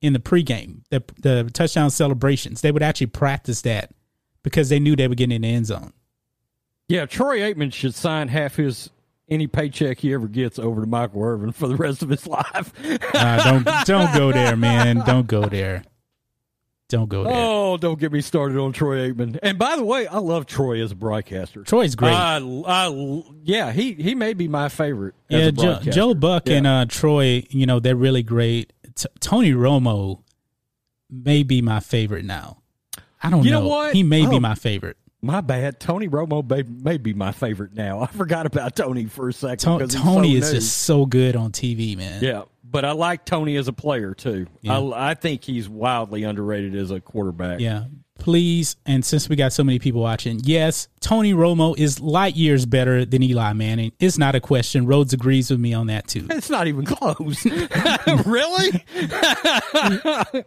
in the pregame, the the touchdown celebrations. They would actually practice that because they knew they were getting in the end zone. Yeah, Troy Aikman should sign half his any paycheck he ever gets over to Michael Irvin for the rest of his life. uh, don't don't go there, man. Don't go there. Don't go there. Oh, don't get me started on Troy Aikman. And by the way, I love Troy as a broadcaster. Troy's great. I, I, yeah, he he may be my favorite. Yeah, Joe, Joe, Buck yeah. and uh, Troy, you know, they're really great. T- Tony Romo may be my favorite now. I don't you know. know what? He may oh, be my favorite. My bad. Tony Romo may, may, be my favorite now. I forgot about Tony for a second. To- Tony so is new. just so good on TV, man. Yeah, but I like Tony as a player too. Yeah. I, I think he's wildly underrated as a quarterback. Yeah. Please, and since we got so many people watching, yes, Tony Romo is light years better than Eli Manning. It's not a question. Rhodes agrees with me on that too. <laughs> It's not even close. <laughs> really?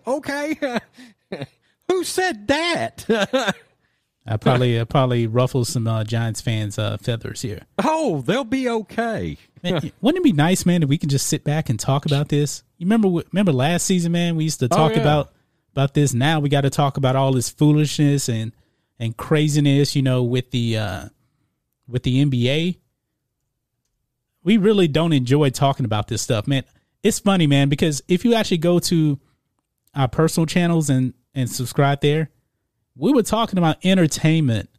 okay. Who said that? I probably I probably ruffle some uh, Giants fans' uh, feathers here. Oh, they'll be okay. man, wouldn't it be nice, man, if we can just sit back and talk about this? You remember remember last season, man? We used to talk oh, yeah. about about this. Now we got to talk about all this foolishness and and craziness, you know, with the uh, with the NBA. We really don't enjoy talking about this stuff, man. It's funny, man, because if you actually go to our personal channels and and subscribe there we were talking about entertainment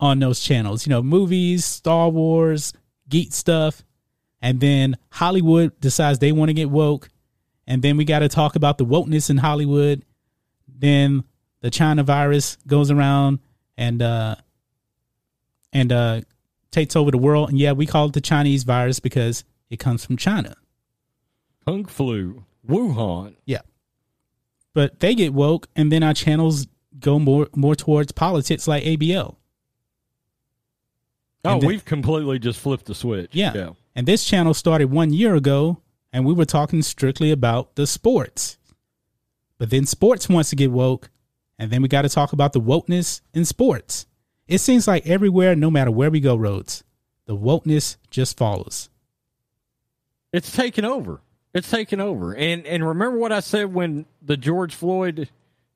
on those channels, you know, movies, Star Wars, geek stuff. And then Hollywood decides they want to get woke. And then we got to talk about the wokeness in Hollywood. Then the China virus goes around and, uh, and, uh, takes over the world. And yeah, we call it the Chinese virus because it comes from China. Kung flu, Wuhan. Yeah. But they get woke, and then our channels go more more towards politics like ABL. Oh, then, we've completely just flipped the switch. Yeah. yeah. And this channel started one year ago, and we were talking strictly about the sports. But then sports wants to get woke, and then we got to talk about the wokeness in sports. It seems like everywhere, no matter where we go, Rhodes, the wokeness just follows. It's taken over. It's taken over. And and remember what I said when the George Floyd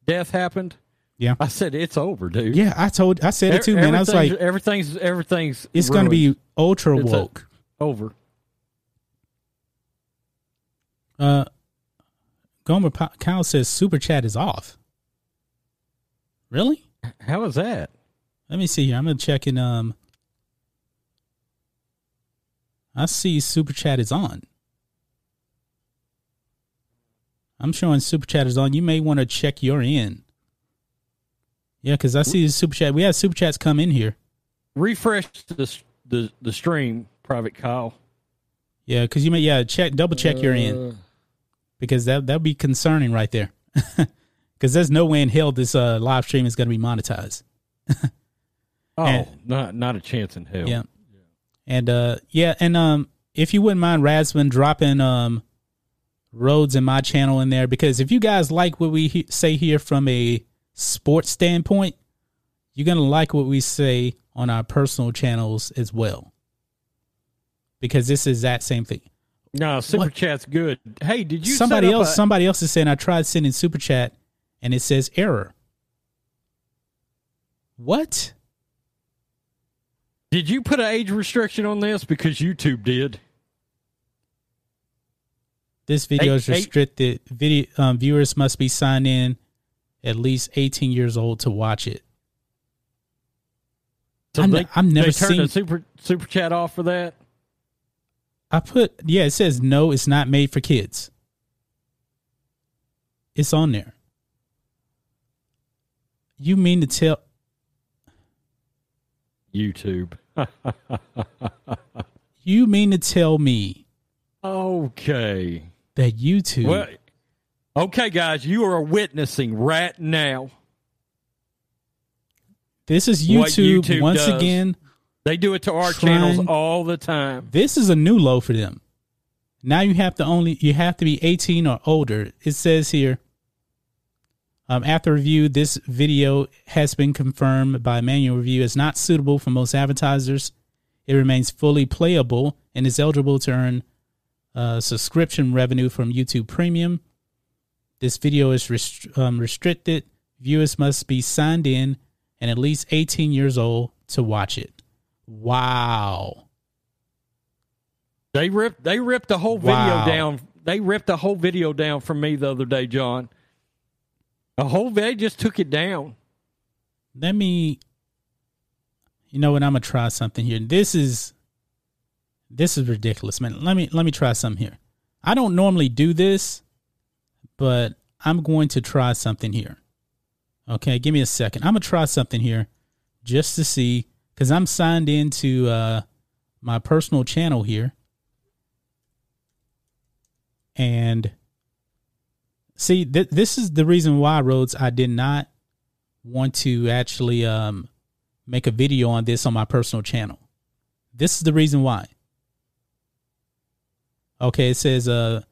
death happened? Yeah, I said it's over, dude. Yeah, I told, I said it too, man. I was like, everything's everything's. It's going to be ultra woke. over. Uh, Gomer Kyle says super chat is off. Really? How is that? Let me see here. I'm gonna check in. Um, I see super chat is on. I'm showing super chat is on. You may want to check your in. Yeah, because I see the super chat. We have super chats come in here. Refresh the the the stream, Private Kyle. Yeah, because you may yeah check double check uh, your in because that that'd be concerning right there. <laughs> Because there's no way in hell this uh, live stream is going to be monetized. oh, and, not not a chance in hell. Yeah, and uh, yeah, and um, if you wouldn't mind, Rasman dropping um, Rhodes in my channel in there because if you guys like what we he- say here from a sports standpoint, you're going to like what we say on our personal channels as well. Because this is that same thing. No, super what? chat's good. Hey, did you somebody else? A- somebody else is saying I tried sending super chat and it says error. What? Did you put an age restriction on this because YouTube did? This video eight, is restricted. Eight. Video um, viewers must be signed in at least 18 years old to watch it. So I'm, they, I've never they turned seen a super super chat off for that. I put yeah, it says no, it's not made for kids. It's on there. You mean to tell YouTube. <laughs> You mean to tell me okay. that YouTube Well, okay, guys, you are witnessing right now. this is YouTube, YouTube once does. again. They do it to our Trying- channels all the time. This is a new low for them. Now you have to only you have to be 18 or older. It says here um, after review, this video has been confirmed by manual review as not suitable for most advertisers. It remains fully playable and is eligible to earn uh, subscription revenue from YouTube Premium. This video is rest- um, restricted. Viewers must be signed in and at least 18 years old to watch it. Wow. They ripped they ripped the whole video Wow. down. They ripped the whole video down from me the other day, John. The whole they just took it down. let me you know what i'm gonna try something here this is this is ridiculous man let me let me try something here i don't normally do this but i'm going to try something here okay give me a second i'm gonna try something here just to see because i'm signed into uh my personal channel here and see th- this is the reason why Rhodes I did not want to actually um make a video on this on my personal channel. This is the reason why. Okay, it says uh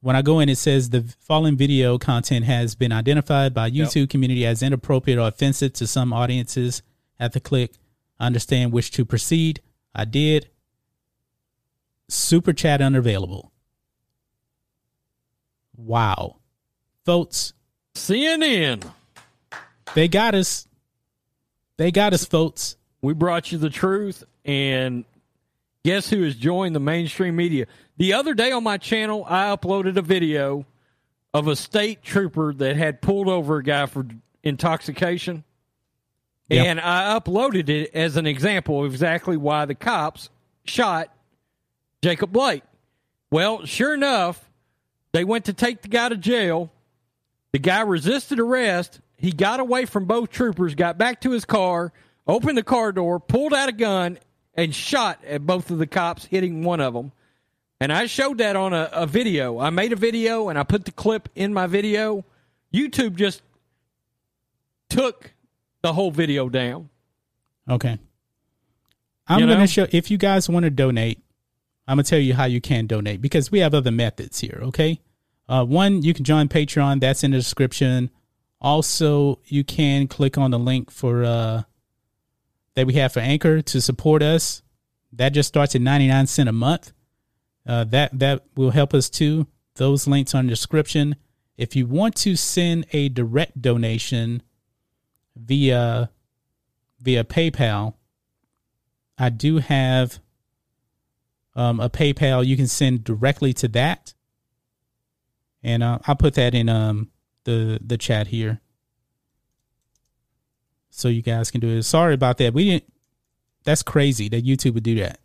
when I go in it says the following video content has been identified by YouTube community as inappropriate or offensive to some audiences. At the click understand which to proceed. I did. Super chat unavailable. Wow. Folks, CNN. they got us. They got us, folks. We brought you the truth, and guess who has joined the mainstream media? The other day on my channel, I uploaded a video of a state trooper that had pulled over a guy for intoxication. And I uploaded it as an example of exactly why the cops shot Jacob Blake. Well, sure enough, they went to take the guy to jail. The guy resisted arrest. He got away from both troopers, got back to his car, opened the car door, pulled out a gun, and shot at both of the cops, hitting one of them. And I showed that on a, a video. I made a video and I put the clip in my video. YouTube just took the whole video down. Okay. I'm You gonna show, if you guys want to donate, I'm going to tell you how you can donate because we have other methods here, okay? Uh, one, you can join Patreon. That's in the description. Also, you can click on the link for uh, that we have for Anchor to support us. That just starts at 99 cent a month. Uh, that that will help us too. Those links are in the description. If you want to send a direct donation via via PayPal, I do have um, a PayPal. You can send directly to that, and uh, I'll put that in um, the the chat here, so you guys can do it. Sorry about that. We didn't. That's crazy that YouTube would do that.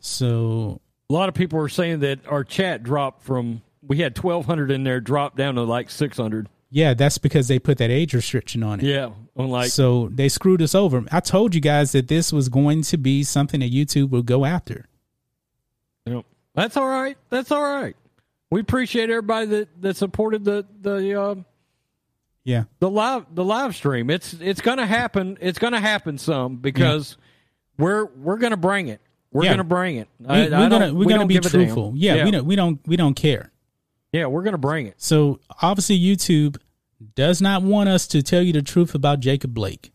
So A lot of people are saying that our chat dropped from, we had 1,200 in there, dropped down to like 600. Yeah, that's because they put that age restriction on it. Yeah. On like, so they screwed us over. I told you guys that this was going to be something that YouTube would go after. Yep. That's all right. That's all right. We appreciate everybody that, that supported the the uh, Yeah. the live the live stream. It's it's gonna happen. It's gonna happen some because we're we're gonna bring it. We're Yeah. gonna bring it. We, I- I are gonna we're we gonna be give a damn. truthful. Yeah, we don't we don't we don't care. Yeah, we're gonna bring it. So obviously YouTube does not want us to tell you the truth about Jacob Blake.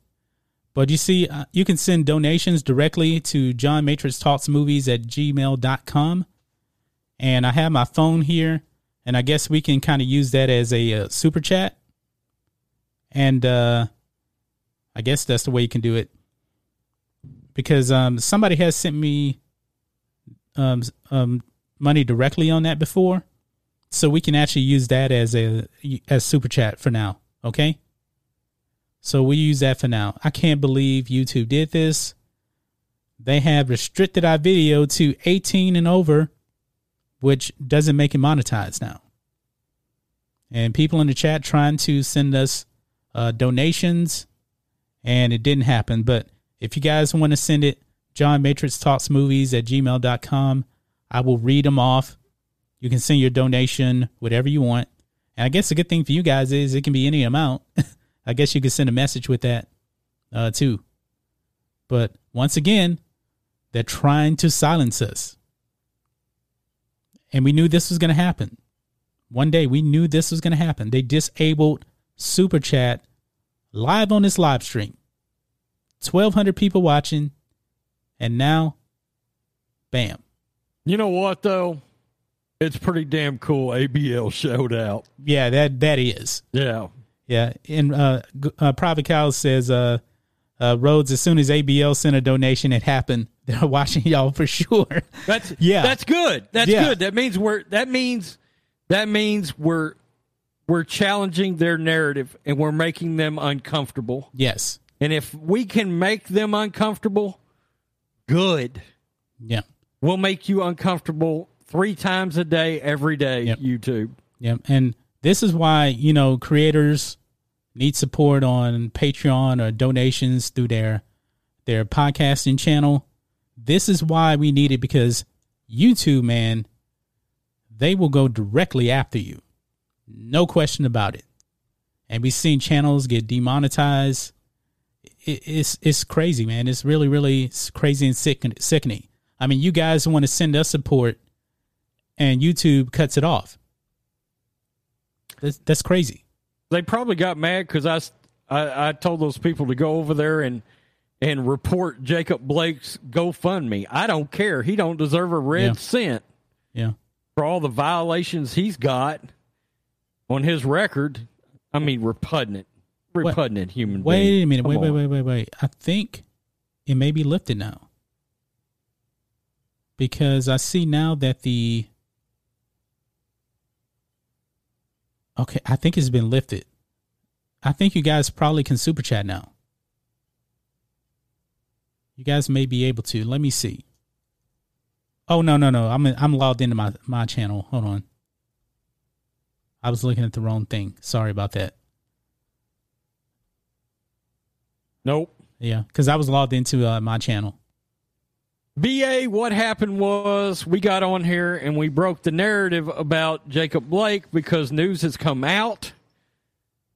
But you see, uh, you can send donations directly to John Matrix Talks Movies at gmail.com. And I have my phone here, and I guess we can kind of use that as a uh, super chat. And uh, I guess that's the way you can do it. Because um, somebody has sent me um, um, money directly on that before so we can actually use that as a as super chat for now okay so we use that for now i can't believe youtube did this they have restricted our video to 18 and over which doesn't make it monetized now and people in the chat trying to send us uh, donations and it didn't happen. But if you guys want to send it, John Matrix Talks Movies at gmail.com, I will read them off. You can send your donation, whatever you want. And I guess the good thing for you guys is it can be any amount. <laughs> I guess you could send a message with that uh, too. But once again, they're trying to silence us. And we knew this was going to happen. One day we knew this was going to happen. They disabled Super Chat live on this live stream. 1,200 people watching. And now, bam. You know what, though? It's pretty damn cool. ABL showed out. Yeah, that that is. Yeah. Yeah. And uh, uh, Private Cow says, uh, uh, Rhodes, as soon as ABL sent a donation, it happened. <laughs> They're watching y'all for sure. That's <laughs> yeah. That's good. That's yeah. good. That means we're that means that means we're we're challenging their narrative and we're making them uncomfortable. Yes. And if we can make them uncomfortable, good. Yeah. We'll make you uncomfortable three times a day, every day, yep. YouTube. Yep. And this is why, you know, creators need support on Patreon or donations through their their podcasting channel. This is why we need it because YouTube, man, they will go directly after you. No question about it. And we've seen channels get demonetized. It, it's it's crazy, man. It's really, really crazy and sickening. I mean, you guys want to send us support, and YouTube cuts it off. That's, that's crazy they probably got mad because I, I, I told those people to go over there and and report Jacob Blake's GoFundMe. I don't care. He don't deserve a red yeah. cent. Yeah. For all the violations he's got on his record. I mean, repugnant, repugnant wait, human. Wait being. a minute. Come wait, on. wait, wait, wait, wait. I think it may be lifted now because I see now that the Okay, I think it's been lifted. I think you guys probably can super chat now. You guys may be able to. Let me see. Oh no no no! I'm I'm logged into my my channel. Hold on. I was looking at the wrong thing. Sorry about that. Nope. Yeah, because I was logged into uh, my channel. BA, what happened was we got on here and we broke the narrative about Jacob Blake because news has come out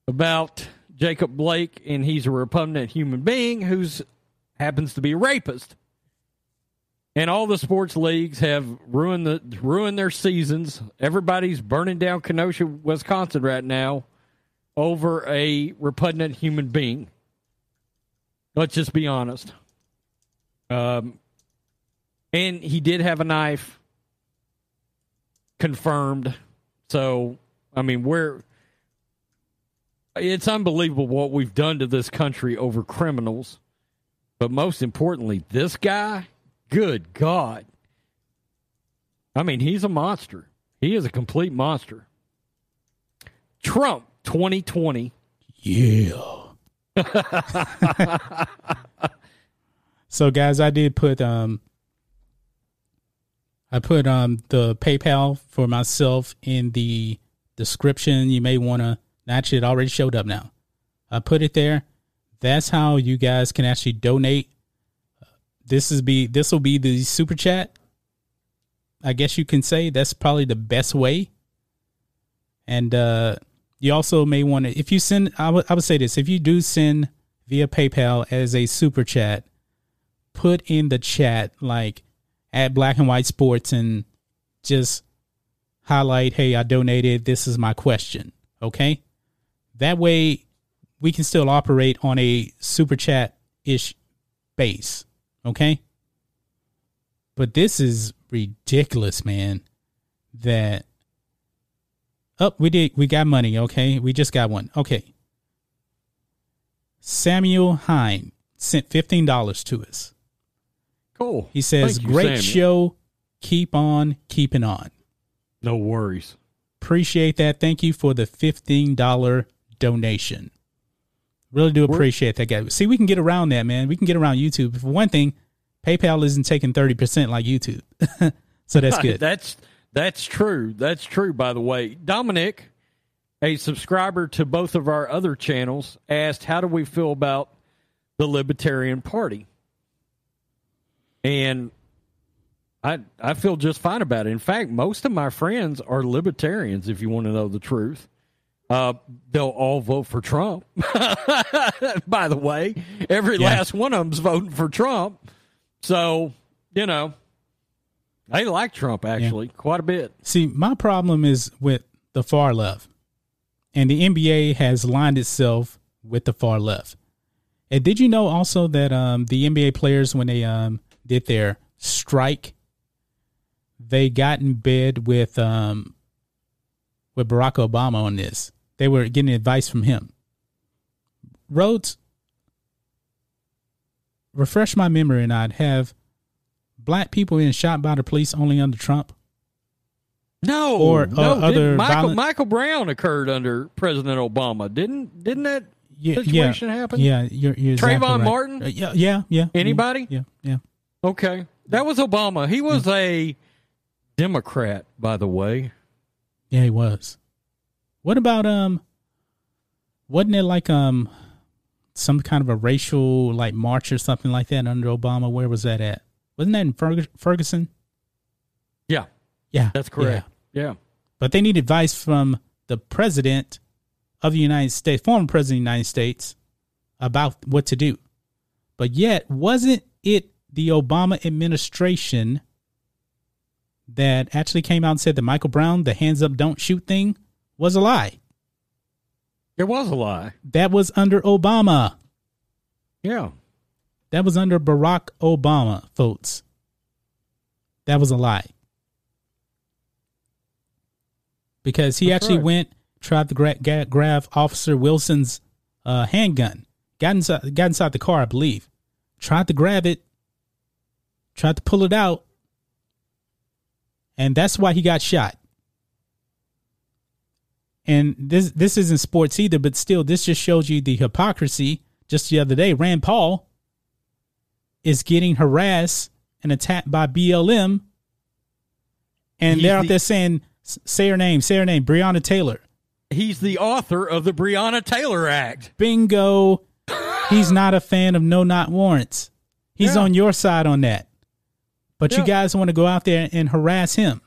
about Jacob Blake and he's a repugnant human being who's happens to be a rapist. And all the sports leagues have ruined the ruined their seasons. Everybody's burning down Kenosha, Wisconsin right now over a repugnant human being. Let's just be honest. Um, and he did have a knife confirmed. So, I mean, we're it's unbelievable what we've done to this country over criminals. But most importantly, this guy, good God. I mean, he's a monster. He is a complete monster. Trump 2020. Yeah. <laughs> <laughs> so guys, I did put um I put um the PayPal for myself in the description. You may want to. Actually, it already showed up now. I put it there. That's how you guys can actually donate. This is be this will be the super chat. I guess you can say that's probably the best way. And uh, you also may want to, if you send, I would, I would say this: if you do send via PayPal as a super chat, put in the chat like at Black and White Sports and just highlight, hey, I donated. This is my question. Okay. That way we can still operate on a super chat ish base. Okay. But this is ridiculous, man. That Oh, we did we got money, okay? We just got one. Okay. Samuel Hine sent fifteen dollars to us. Cool. He says, you, "Great Samuel. show. Keep on keeping on." No worries. Appreciate that. Thank you for the fifteen dollar donation. Really do appreciate We're, that, guy. See, we can get around that, man. We can get around YouTube. For one thing, PayPal isn't taking thirty percent like YouTube, <laughs> so that's <laughs> good. that's that's true. That's true. By the way, Dominic, a subscriber to both of our other channels, asked, "How do we feel about the Libertarian Party. And I I feel just fine about it. In fact, most of my friends are libertarians if you want to know the truth. Uh, they'll all vote for Trump. <laughs> By the way, every Yeah. last one of them's voting for Trump. So, you know, they like Trump actually quite a bit. See, my problem is with the far left, and the NBA has lined itself with the far left. And did you know also that um, the NBA players, when they um, did their strike, they got in bed with um, with Barack Obama on this. They were getting advice from him. Rhodes, refresh my memory, and I'd have black people being shot by the police only under Trump. No, Or, no, uh, other Michael violent- Michael Brown occurred under President Obama. Didn't didn't that yeah, situation yeah, happen? Yeah, you're, you're exactly Trayvon right. Martin? Uh, yeah, yeah, yeah. Anybody? Yeah, yeah. Okay, that was Obama. He was a Democrat, by the way. Yeah, he was. What about um? Wasn't it like um, some kind of a racial like march or something like that under Obama? Where was that at? Wasn't that in Ferg- Ferguson? Yeah, Yeah, that's correct. Yeah. But they need advice from the president of the United States, former president of the United States, about what to do. But yet, wasn't it the Obama administration that actually came out and said that Michael Brown, the hands up, don't shoot thing, was a lie? It was a lie. That was under Obama. Yeah. That was under Barack Obama, folks. That was a lie. Because he That's actually right. went, tried to gra- ga- grab Officer Wilson's uh, handgun, got inside, got inside the car, I believe, tried to grab it, tried to pull it out, and that's why he got shot. And this this isn't sports either, but still, this just shows you the hypocrisy. Just the other day, Rand Paul is getting harassed and attacked by BLM, and He's they're out the- there saying, "Say her name, say her name, Breonna Taylor." He's the author of the Breonna Taylor Act. Bingo. He's not a fan of no not warrants. He's Yeah. on your side on that. But you guys want to go out there and harass him.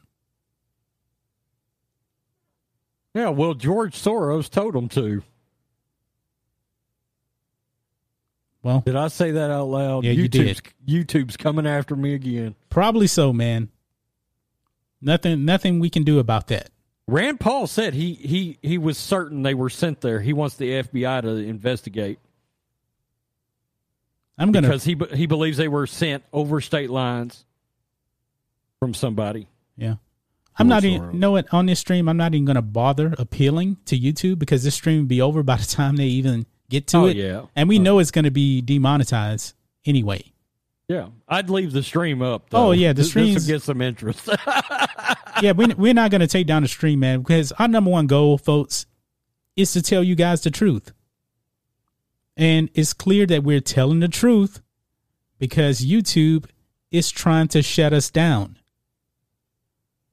Yeah, well, George Soros told him to. Well, Did I say that out loud? Yeah, you YouTube's, YouTube's coming after me again. probably so, man. Nothing nothing we can do about that. Rand Paul said he he he was certain they were sent there. He wants the FBI to investigate I'm going to because he he believes they were sent over state lines from somebody. Yeah. I'm not even Soros. know it on this stream. I'm not even going to bother appealing to YouTube because this stream will be over by the time they even get to Oh, it. yeah. And we know uh, it's going to be demonetized anyway. Yeah, I'd leave the stream up. Oh, yeah, the stream get some interest. <laughs> yeah, we, we're not going to take down the stream, man, because our number one goal, folks, is to tell you guys the truth. And it's clear that we're telling the truth because YouTube is trying to shut us down.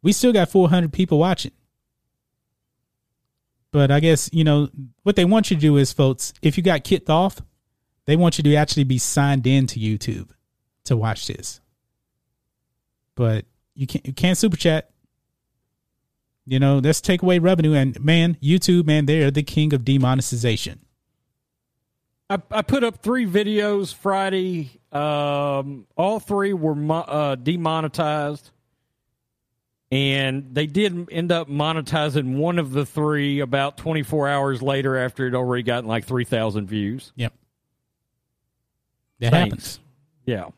We still got 400 people watching. But I guess, you know, what they want you to do is, folks, if you got kicked off, they want you to actually be signed in to YouTube to watch this. But you can't you can't super chat. You know, let's take away revenue and man, YouTube, man, they're the king of demonetization. I, I put up three videos Friday. Um, all three were mo- uh, demonetized, and they did end up monetizing one of the three about 24 hours later after it already gotten like 3,000 views. Yep. That Thanks. happens. Yeah.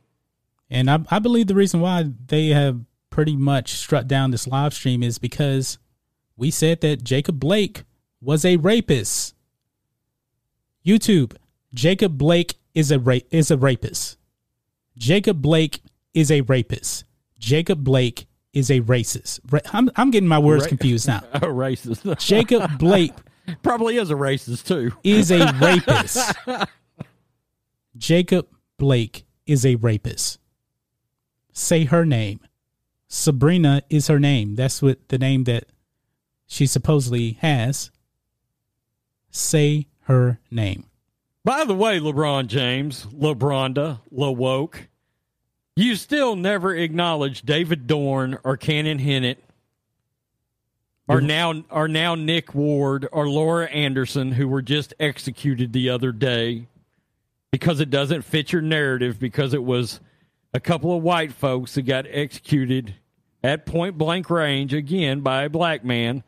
And I, I believe the reason why they have pretty much struck down this live stream is because we said that Jacob Blake was a rapist. YouTube, Jacob Blake is a ra- is a rapist. Jacob Blake is a rapist. Jacob Blake is a racist. I'm I'm getting my words Ra- confused now. <laughs> A racist. <laughs> Jacob Blake Probably is a racist too. is a <laughs> rapist. Jacob Blake is a rapist. Say her name. Sabrina is her name. That's what the name that she supposedly has. Say her name. By the way, LeBron James, LeBronda, LeWoke, you still never acknowledge David Dorn or Cannon Hinnant or now are now Nick Ward or Laura Anderson who were just executed the other day because it doesn't fit your narrative because it was a couple of white folks that got executed at point blank range again by a black man.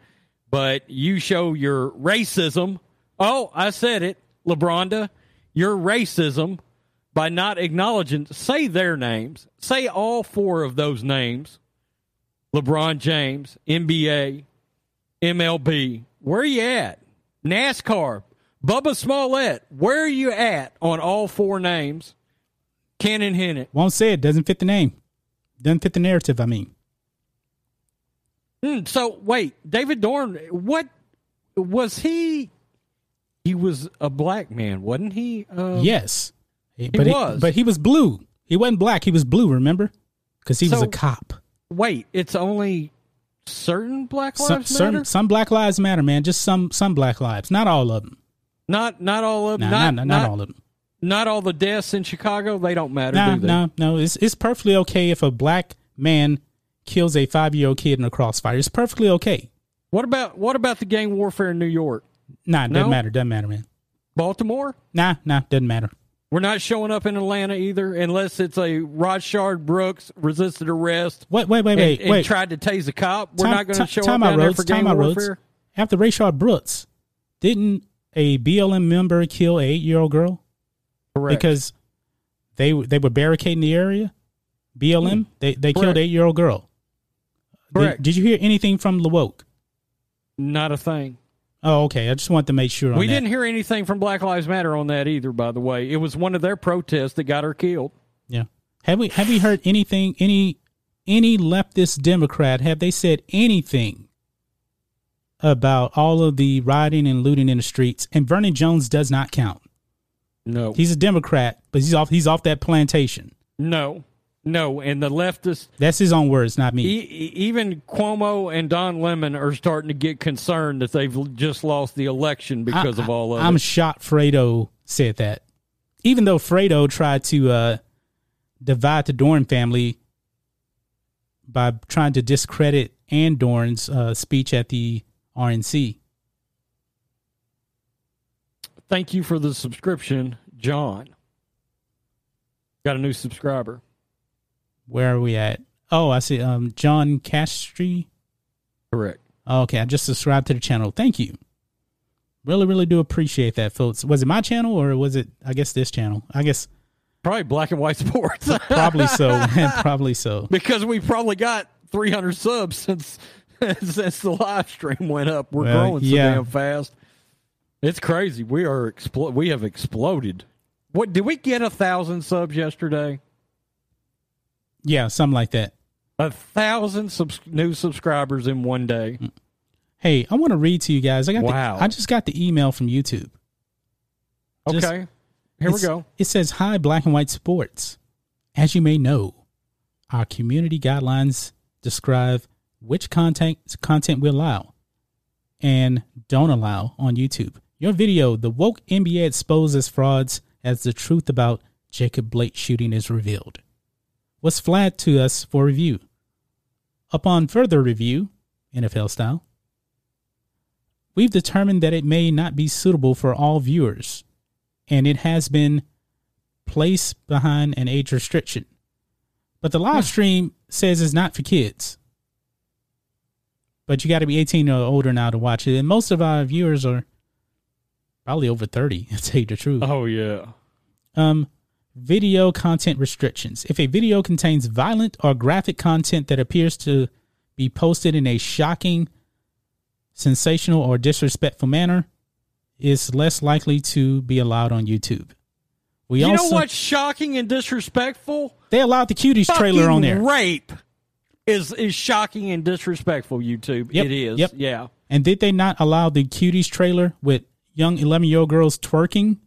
But you show your racism. Oh I said it LeBronda your racism by not acknowledging say their names say all four of those names LeBron James NBA MLB. Where are you at? NASCAR. Bubba Smollett. Where are you at on all four names? Cannon Hinnant. Won't say it. Doesn't fit the name. Doesn't fit the narrative. I mean. Mm, so wait, David Dorn. What was he? He was a black man, wasn't he? Uh, yes, but he was. He, but he was blue. He wasn't black. He was blue. Remember? Because he so, was a cop. Wait, it's only certain Black Lives some, certain, Matter? Some Black Lives Matter, man. Just some some Black Lives, not all of them. Not not all of them. Nah, not, not, not, all of them. Not all the deaths in Chicago. They don't matter. Nah, do no, no. It's it's perfectly okay if a black man kills a five year old kid in a crossfire. It's perfectly okay. What about what about the gang warfare in New York? Nah, doesn't matter. Doesn't matter, man. Baltimore? Nah, nah, doesn't matter. We're not showing up in Atlanta either, unless it's a Rayshard Brooks resisted arrest. Wait, wait, wait, wait, and, wait. tried to tase a cop. We're time, not going to show time up down roads, there for gang warfare. Rhodes. After Rayshard Brooks, didn't a BLM member kill a eight year old girl? Correct. Because they they were barricading the area. BLM mm. they they Correct. killed eight year old girl. Correct. Did, did you hear anything from LeWoke? Not a thing. Oh, okay. I just want to make sure. we that. didn't hear anything from Black Lives Matter on that either. By the way, it was one of their protests that got her killed. Yeah. Have we have we heard anything? Any any leftist Democrat have they said anything about all of the rioting and looting in the streets? And Vernon Jones does not count. No, he's a Democrat, but he's off. He's off that plantation. No, no, and the leftists. That's his own words, not me. E- even Cuomo and Don Lemon are starting to get concerned that they've just lost the election because I, of all of I'm it. I'm shocked Fredo said that. Even though Fredo tried to uh, divide the Dorn family by trying to discredit Ann Dorn's uh, speech at the RNC. Thank you for the subscription, John. Got a new subscriber where are we at? Oh, I see. Um, John Castry. Correct. okay, I just subscribed to the channel. Thank you. Really, really do appreciate that, folks. Was it my channel or was it? I guess this channel. I guess probably black and white sports. <laughs> probably so. <laughs> probably so. Because we probably got 300 subs since <laughs> since the live stream went up. We're well, growing so yeah. damn fast. It's crazy. We are expl- We have exploded. What did we get a thousand subs yesterday? Yeah, something like that. A thousand subs- new subscribers in one day. Hey, I want to read to you guys. I got wow. The, I just got the email from YouTube. Just, okay. Here we go. It says, Hi, Black and White Sports. As you may know, our community guidelines describe which content content we allow and don't allow on YouTube. Your video, The Woke NBA Exposes Frauds as the Truth About Jacob Blake Shooting is Revealed was flagged to us for review. Upon further review, NFL style, we've determined that it may not be suitable for all viewers, and it has been placed behind an age restriction. But the live stream says it's not for kids. But you got to be 18 or older now to watch it. And most of our viewers are probably over 30, <laughs> to tell you the truth. Oh, yeah. Um, video content restrictions. If a video contains violent or graphic content that appears to be posted in a shocking, sensational, or disrespectful manner, is less likely to be allowed on YouTube. We you also, know what's shocking and disrespectful? They allowed the cuties trailer on there. Rape is is shocking and disrespectful. YouTube, yep, it is. Yep. Yeah. And did they not allow the cuties trailer with young eleven year old girls twerking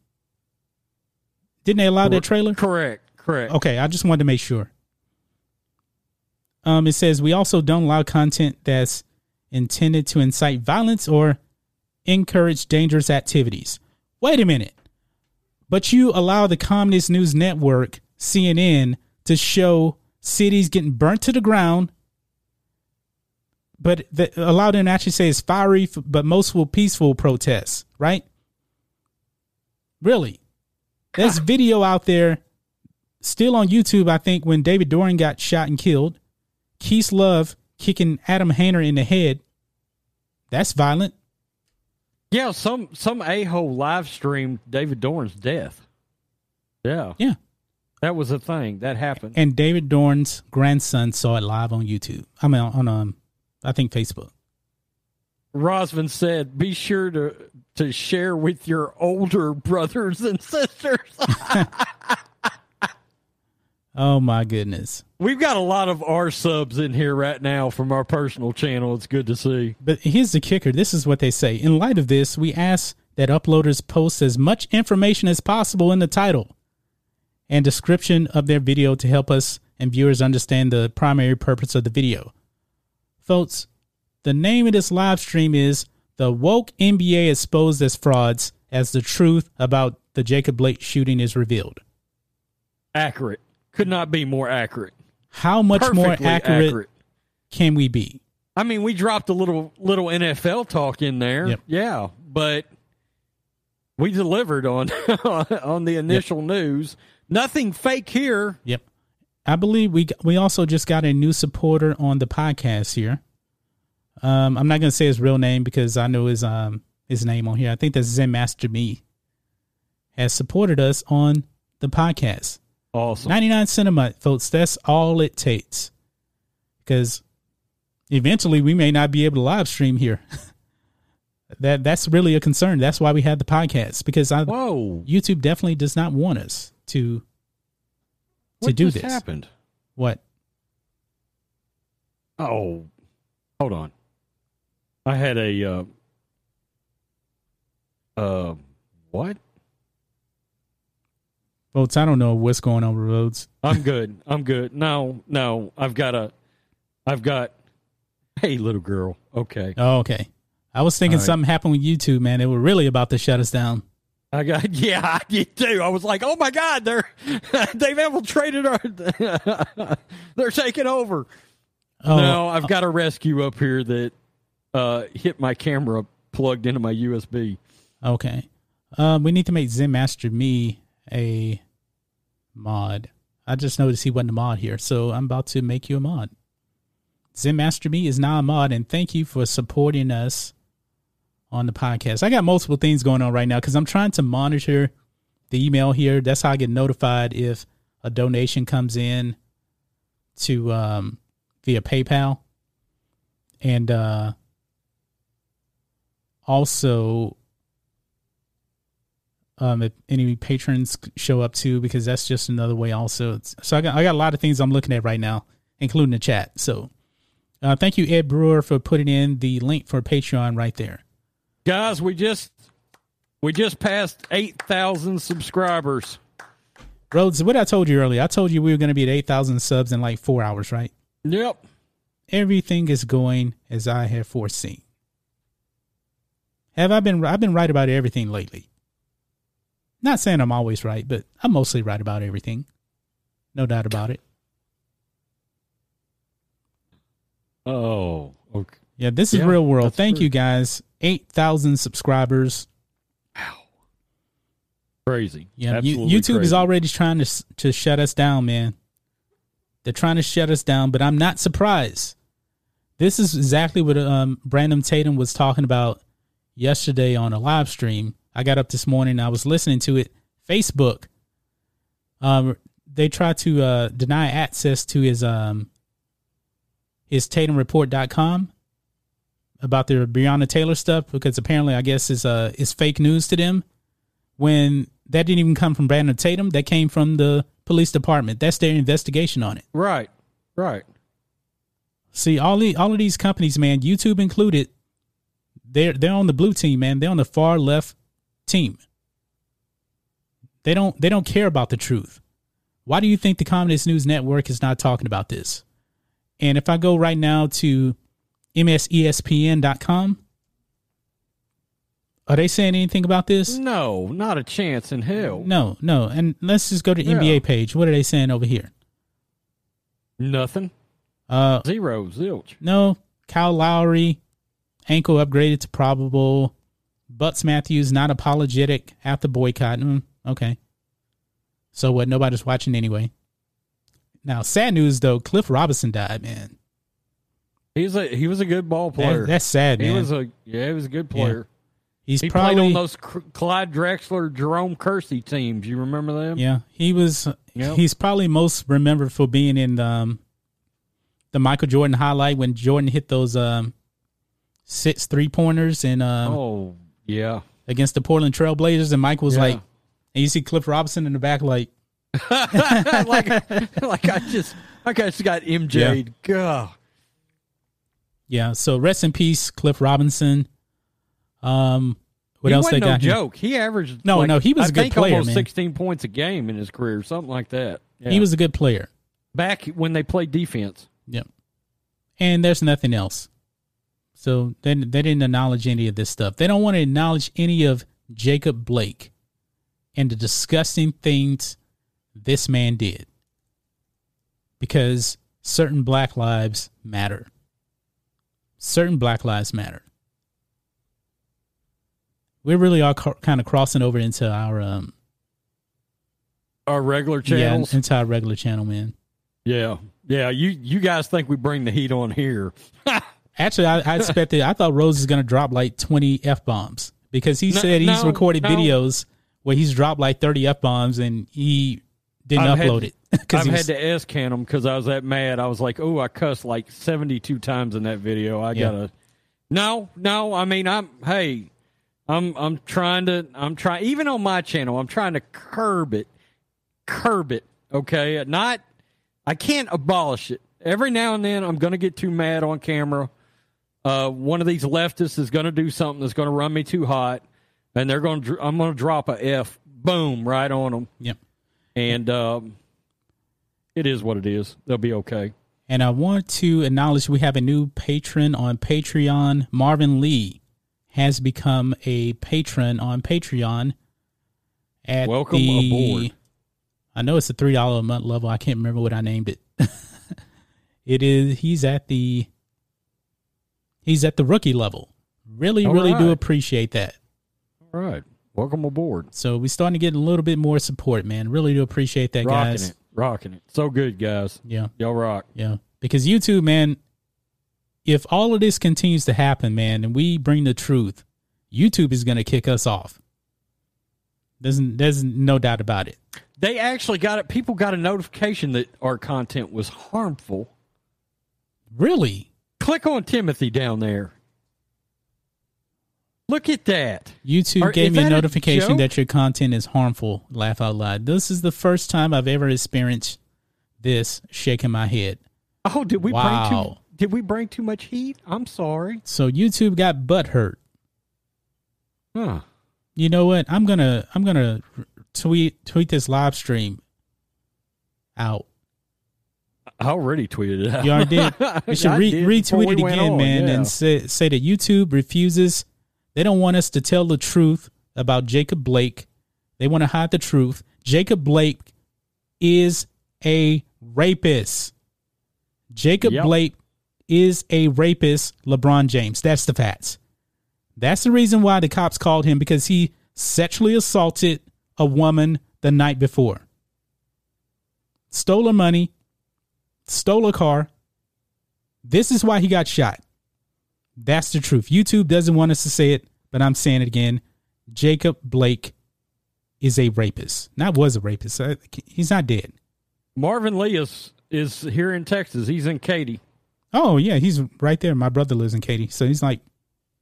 didn't they allow that trailer? Correct. Correct. Okay, I just wanted to make sure. Um, it says we also don't allow content that's intended to incite violence or encourage dangerous activities. Wait a minute. But you allow the Communist News Network, CNN, to show cities getting burnt to the ground, but the, allow them to actually say it's fiery, but most were peaceful protests, right? Really? There's video out there still on YouTube, I think, when David Dorn got shot and killed. Keith Love kicking Adam Haner in the head. That's violent. Yeah, some some a hole live streamed David Dorn's death. Yeah, Yeah. that was a thing that happened. And David Dorn's grandson saw it live on YouTube. I mean, on um, I think Facebook. Rosman said, "Be sure to to share with your older brothers and sisters." <laughs> Oh my goodness! We've got a lot of our subs in here right now from our personal channel. It's good to see. But here's the kicker. This is what they say. In light of this, we ask that uploaders post as much information as possible in the title and description of their video to help us and viewers understand the primary purpose of the video. Folks, the name of this live stream is The Woke NBA Exposed as Frauds as the Truth About the Jacob Blake Shooting is Revealed. Accurate. Could not be more accurate. How much more Perfectly accurate, can we be? I mean, we dropped a little little NFL talk in there. Yep. Yeah, but we delivered on <laughs> on the initial news. Nothing fake here. Yep. I believe we we also just got a new supporter on the podcast here. Um, I'm not gonna say his real name because I know his um his name on here. I think that's Zen Master Me has supported us on the podcast. Awesome. 99 cent a month, folks. That's all it takes. Because eventually we may not be able to live stream here. <laughs> that that's really a concern. That's why we had the podcast. Because I Whoa. YouTube definitely does not want us to to What do this. happened? What? Oh, hold on. I had a uh, uh what? Folks, I don't know what's going on with Rhodes. I'm good. I'm good. No, no. I've got a. I've got. Hey, little girl. Okay. Oh, okay. I was thinking right. something happened with YouTube, man. They were really about to shut us down. I got. <laughs> Yeah, I did too. I was like, oh my god, they're <laughs> they've infiltrated our. <laughs> they're taking over. Oh, no, I've got a rescue up here that uh hit my camera plugged into my USB. okay. Um, we need to make Zen Master Me a mod. I just noticed he wasn't a mod here, so I'm about to make you a mod. Zen Master Me is now a mod, and thank you for supporting us on the podcast. I got multiple things going on right now because I'm trying to monitor the email here. That's how I get notified if a donation comes in to um, via PayPal, and uh, also um, if any patrons show up too, because that's just another way. Also, It's- so I got I got a lot of things I'm looking at right now, including the chat. So, uh, thank you Ed Brewer for putting in the link for Patreon right there. Guys, we just we just passed eight thousand subscribers. Rhodes, what I told you earlier, I told you we were going to be at eight thousand subs in like four hours, right? Yep. Everything is going as I have foreseen. Have I been? I've been right about everything lately. Not saying I'm always right, but I'm mostly right about everything. No doubt about it. Oh, okay. Yeah, this is Yeah, real world. Thank true. you guys. 8,000 subscribers. Wow. Crazy. Yeah, Absolutely YouTube is already trying to to shut us down, man. They're trying to shut us down, but I'm not surprised. This is exactly what um, Brandon Tatum was talking about yesterday on a live stream. I got up this morning. I was listening to it. Facebook. Um, they tried to uh, deny access to his um his TatumReport.com about their Breonna Taylor stuff because apparently I guess is uh is fake news to them when that didn't even come from Brandon Tatum. That came from the police department. That's their investigation on it. right. Right. See, all the all of these companies, man, YouTube included, they're they're on the blue team, man. They're on the far left team. They don't they don't care about the truth. Why do you think the Communist News Network is not talking about this? And if I go right now to msespn.com, Are they saying anything about this? No, not a chance in hell. No, no. And let's just go to Yeah. NBA page. What are they saying over here? Nothing. Uh, Zero. Zilch. no. Kyle Lowry, ankle upgraded to probable. Bucks' Matthews not apologetic after boycott. Mm, okay. So what? Nobody's watching anyway. Now, sad news though. Cliff Robinson died, man. He's a he was a good ball player. That, that's sad, he man. was a yeah, he was a good player. He's He probably played on those Clyde Drexler, Jerome Kersey teams. You remember them? Yeah, he was. Yep. He's probably most remembered for being in um, the Michael Jordan highlight when Jordan hit those um, six three pointers and um, Oh yeah. against the Portland Trailblazers, and Mike was Yeah. like, and you see Cliff Robinson in the back, like, <laughs> like <laughs> like I just like I just got MJ'd. God. yeah. So rest in peace, Cliff Robinson. Um, what he else they got? no here? joke. He averaged No, like, no, he was I a good player, almost man. sixteen points a game in his career, something like that. Yeah. He was a good player. back when they played defense. Yep. And there's nothing else. So they, they didn't acknowledge any of this stuff. They don't want to acknowledge any of Jacob Blake and the disgusting things this man did. Because certain black lives matter. Certain black lives matter. We really are ca- kind of crossing over into our um Our regular channels. yeah into our regular channel, man. Yeah. Yeah. You you guys think we bring the heat on here. <laughs> Actually, I, I <laughs> expected. I thought Rhodes is gonna drop like twenty f bombs because he No, said he's no, recorded no. videos where he's dropped like thirty f bombs and he didn't I've had- upload it <laughs> because I've he had to S can them because I was that mad. I was like, oh, I cussed like 72 times in that video. I Yeah. gotta. No, no. I mean, I'm. Hey, I'm. I'm trying to. I'm trying. Even on my channel, I'm trying to curb it. Curb it. Okay. Not. I can't abolish it. Every now and then, I'm gonna get too mad on camera. Uh, one of these leftists is gonna do something that's gonna run me too hot, and they're gonna. dr- I'm gonna drop a F. Boom, right on them Yep. and um, it is what it is. They'll be okay. And I want to acknowledge we have a new patron on Patreon. Marvin Lee has become a patron on Patreon. At Welcome the, aboard. I know it's a three dollar a month level. I can't remember what I named it. <laughs> it is. He's at the. He's at the rookie level. Really, All really do appreciate that. All right, welcome aboard. So we're starting to get a little bit more support, man. Really do appreciate that, Rocking guys. it, rocking it. So good, guys. Yeah. Y'all rock. Yeah, because YouTube, man, if all of this continues to happen, man, and we bring the truth, YouTube is going to kick us off. There's there's no doubt about it. They actually got it. People got a notification that our content was harmful. Really, Click on Timothy down there. Look at that. YouTube Are- gave me a that a notification that your content is harmful. Laugh out loud. This is the first time I've ever experienced this. Shaking my head. Oh, did we bring Wow. too? Did we bring too much heat? I'm sorry. So YouTube got butt hurt. Huh. You know what? I'm gonna I'm gonna tweet tweet this live stream out. I already tweeted it out. You already did. <laughs> You should re- did retweet we it again, on, man, yeah. and say say that YouTube refuses. They don't want us to tell the truth about Jacob Blake. They want to hide the truth. Jacob Blake is a rapist. Jacob Yep. Blake is a rapist. LeBron James. That's the facts. That's the reason why the cops called him because he sexually assaulted a woman the night before. Stole her money, stole a car. This is why he got shot. That's the truth. YouTube doesn't want us to say it, but I'm saying it again. Jacob Blake is a rapist. Not was a rapist. Uh, He's not dead. Marvin Lee is, is here in Texas. He's in Katy. Oh yeah, he's right there. My brother lives in Katy, so he's like,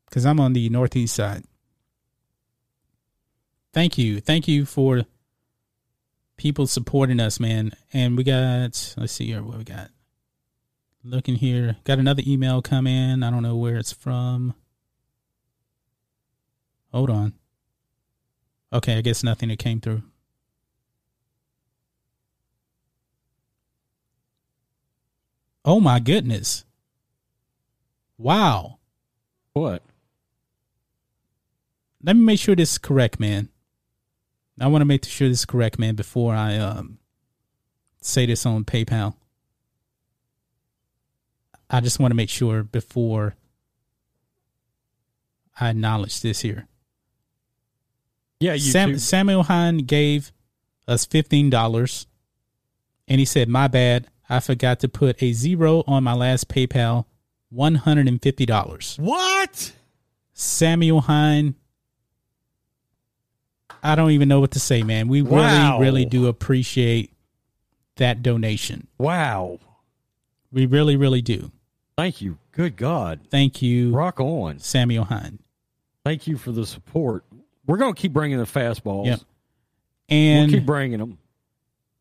because I'm on the northeast side. Thank you, thank you for people supporting us, man. And we got, let's see here, what we got. Looking here, got another email come in. I don't know where it's from. Hold on. Okay, I guess nothing that came through. Oh my goodness. Wow. What? let me make sure this is correct, man. I want to make sure this is correct, man, before I um say this on PayPal. I just want to make sure before I acknowledge this here. Yeah, Sam, Samuel Hine gave us fifteen dollars, and he said, "My bad, I forgot to put a zero on my last PayPal, one hundred and fifty dollars." What? Samuel Hine. I don't even know what to say, man. We Wow. really, really do appreciate that donation. Wow. We really, really do. Thank you. Good God. Thank you, Rock on. Samuel Hine. Thank you for the support. We're going to keep bringing the fastballs. Yep. We'll And keep bringing them.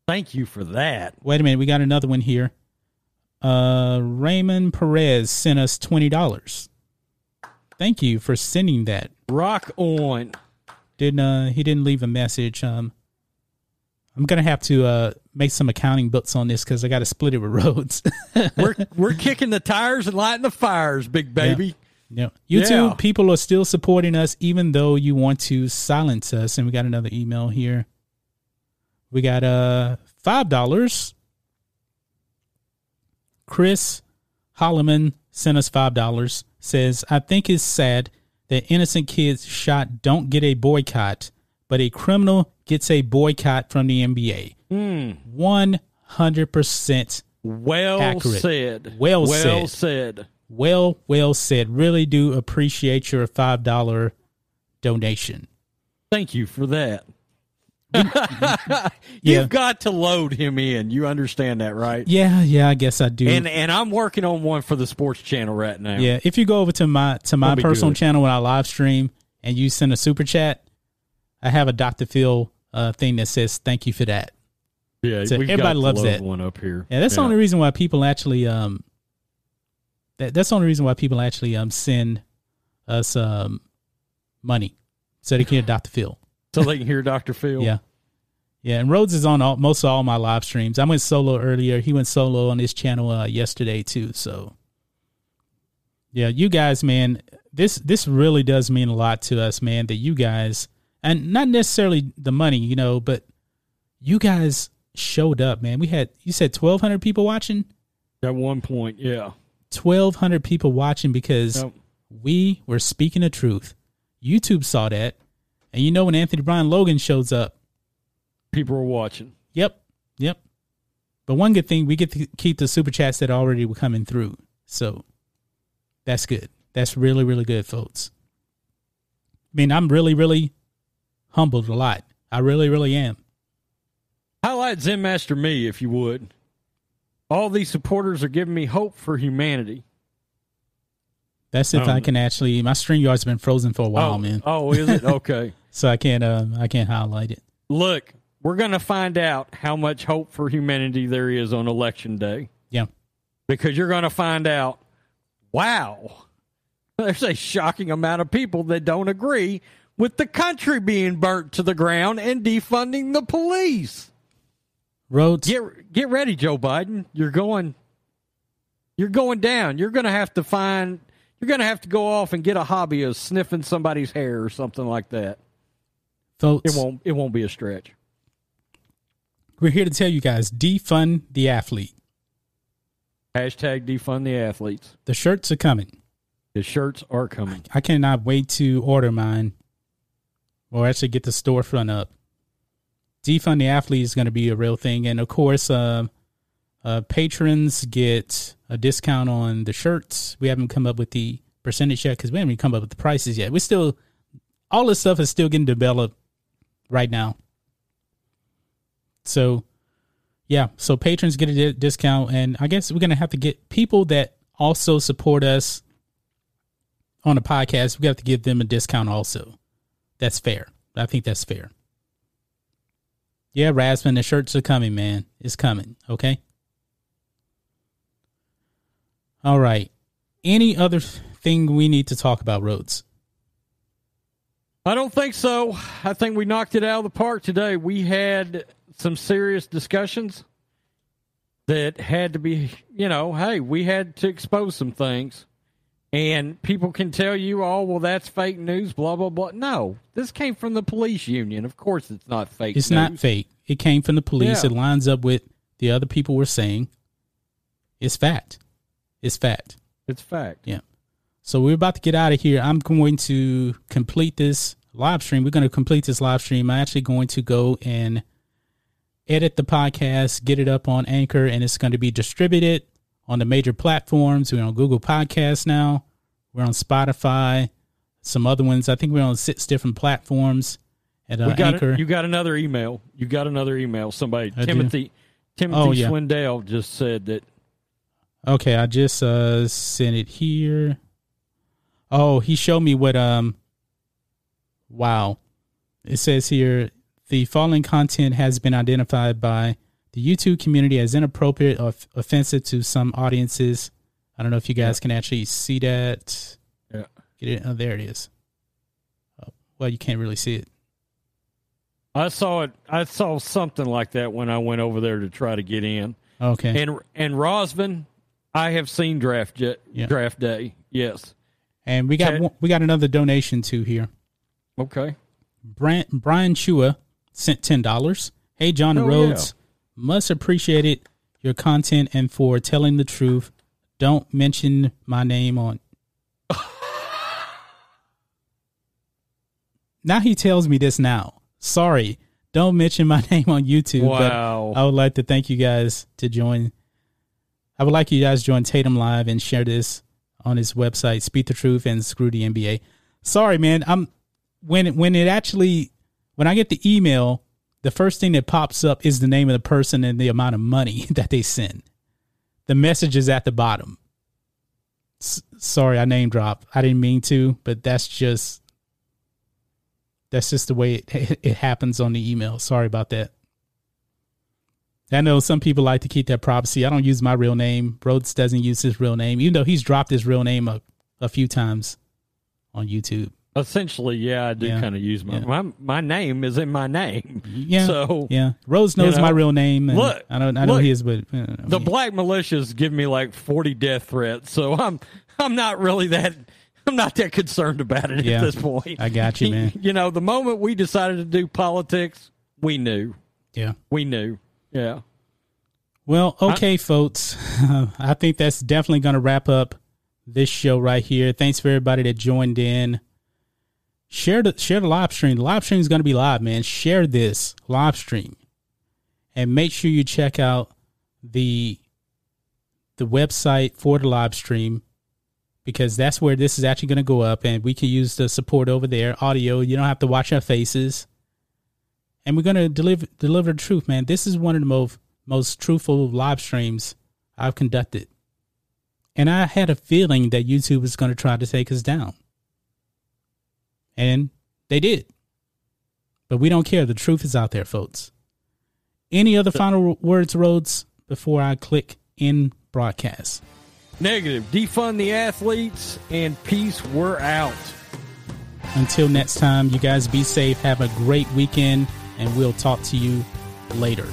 Thank you for that. wait a minute, we got another one here. Uh, Raymond Perez sent us twenty dollars. Thank you for sending that. Rock on. Didn't uh, he didn't leave a message. Um, I'm gonna have to uh make some accounting books on this because I got to split it with <laughs> Rhodes. We're we're kicking the tires and lighting the fires, big baby. Yeah. YouTube Yeah. people are still supporting us even though you want to silence us. And we got another email here. We got uh five dollars. Chris Holloman sent us five dollars. Says, I think it's sad that innocent kids shot don't get a boycott, but a criminal gets a boycott from the NBA. Hmm. One hundred percent Well Accurate. said. Well said well said. said. Well, well said. Really do appreciate your five dollar donation. Thank you for that. <laughs> Yeah. You've got to load him in. You understand that, right? Yeah, yeah, I guess I do. And and I'm working on one for the sports channel right now. yeah, if you go over to my to my personal channel when I live stream and you send a super chat, I have a Dr. Phil uh, thing that says thank you for that. yeah. So everybody loves that. one up here. Yeah, that's the only reason why people actually um that, that's the only reason why people actually um send us um money so they can hear Dr. Phil. So they can hear Dr. Phil. Yeah. Yeah, and Rhodes is on all, most of all my live streams. I went solo earlier. He went solo on his channel uh, yesterday too. So, yeah, you guys, man, this this really does mean a lot to us, man. That you guys, and not necessarily the money, you know, but you guys showed up, man. We had you said twelve hundred people watching, At one point, yeah. twelve hundred people watching because Yep. we were speaking the truth. YouTube saw that, and you know when Anthony Brian Logan shows up. People are watching. Yep. Yep. But one good thing, we get to keep the super chats that already were coming through. So that's good. That's really, really good, folks. I mean, I'm really, really humbled a lot. I really, really am. Highlight Zen Master me, if you would. All these supporters are giving me hope for humanity. That's if I Um, can actually. My StreamYard's been frozen for a while, oh, man. Oh, is it? <laughs> Okay. So I can't. Um, I can't highlight it. Look, we're going to find out how much hope for humanity there is on election day Yeah. because you're going to find out, wow, <laughs> there's a shocking amount of people that don't agree with the country being burnt to the ground and defunding the police. Rhodes. Get get ready, Joe Biden. You're going you're going down. You're going to have to find you're going to have to go off and get a hobby of sniffing somebody's hair or something like that. folks. It won't it won't be a stretch. We're here to tell you guys: defund the athlete. Hashtag defund the athletes. The shirts are coming. The shirts are coming. I cannot wait to order mine or actually get the storefront up. Defund the athlete is going to be a real thing. And of course, uh, uh, patrons get a discount on the shirts. We haven't come up with the percentage yet because we haven't come up with the prices yet. We're still, all this stuff is still getting developed right now. So, yeah, so patrons get a di- discount. And I guess we're to have to get people that also support us on a podcast, we have to give them a discount also. That's fair. I think that's fair. Yeah, Rasmus, the shirts are coming, man. It's coming. Okay. All right. Any other thing we need to talk about, Rhodes? I don't think so. I think we knocked it out of the park today. We had some serious discussions that had to be, you know, hey, we had to expose some things. And people can tell you, oh, well, that's fake news, blah, blah, blah. No, this came from the police union. Of course, it's not fake It's news. not fake. It came from the police. Yeah. It lines up with the other people were saying. It's fact. It's fact. It's fact. Yeah. So we're about to get out of here. I'm going to complete this live stream. We're going to complete this live stream. I'm actually going to go and edit the podcast, get it up on Anchor, and it's going to be distributed on the major platforms. We're on Google Podcasts now. We're on Spotify, some other ones. I think we're on six different platforms at uh, We got Anchor. you got another email. You got another email. Somebody, I do. Timothy, Timothy Oh, yeah. Swindell just said that. Okay, I just uh sent it here. Oh, he showed me what um wow. It says here the following content has been identified by the YouTube community as inappropriate or f- offensive to some audiences. I don't know if you guys can actually see that. Yeah. Get it? Oh, there it is. Oh, well, you can't really see it. I saw it. I saw something like that when I went over there to try to get in. Okay. And and Rosman, I have seen draft jet, Yeah. draft day. Yes. And we got one, we got another donation too here. Okay. Brian, Brian Chua sent ten dollars. Hey John Oh, Rhodes, must appreciate it your content and for telling the truth. Don't mention my name on. <laughs> now he tells me this now. Sorry, don't mention my <laughs> name on YouTube. Wow. But I would like to thank you guys to join. I would like you guys to join Tatum Live and share this on his website, Speak the Truth and Screw the NBA. Sorry, man. I'm when when it actually when I get the email, the first thing that pops up is the name of the person and the amount of money <laughs> that they send. The message is at the bottom. S- sorry, I name drop. I didn't mean to, but that's just that's just the way it <laughs> it happens on the email. Sorry about that. I know some people like to keep that privacy. I don't use my real name. Rhodes doesn't use his real name, even though he's dropped his real name a, a few times on YouTube. Essentially, yeah, I do Yeah. kind of use my, Yeah. my my name is in my name. Yeah. So yeah, Rhodes knows know, my real name. And look, I don't. I know look, his, but uh, I the mean, black militias give me like forty death threats, so I'm I'm not really that I'm not that concerned about it Yeah. at this point. I got you, man. <laughs> You know, the moment we decided to do politics, we knew, yeah. we knew, yeah. Well, okay, folks. <laughs> I think that's definitely going to wrap up this show right here. Thanks for everybody that joined in. Share the share the live stream. The live stream is going to be live, man. Share this live stream, and make sure you check out the the website for the live stream because that's where this is actually going to go up, and we can use the support over there. Audio. You don't have to watch our faces, and we're going to deliver deliver the truth, man. This is one of the most most truthful live streams I've conducted. And I had a feeling that YouTube was going to try to take us down. And they did. But we don't care. The truth is out there, folks. Any other final words, Rhodes, before I click in broadcast? Negative. Defund the athletes and peace. We're out. Until next time, you guys be safe. Have a great weekend, and we'll talk to you later.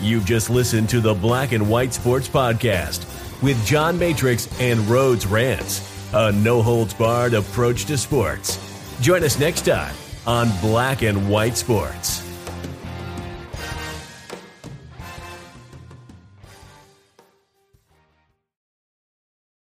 You've just listened to the Black and White Sports Podcast with John Matrix and Rhodes Rants, a no holds barred approach to sports. Join us next time on Black and White Sports.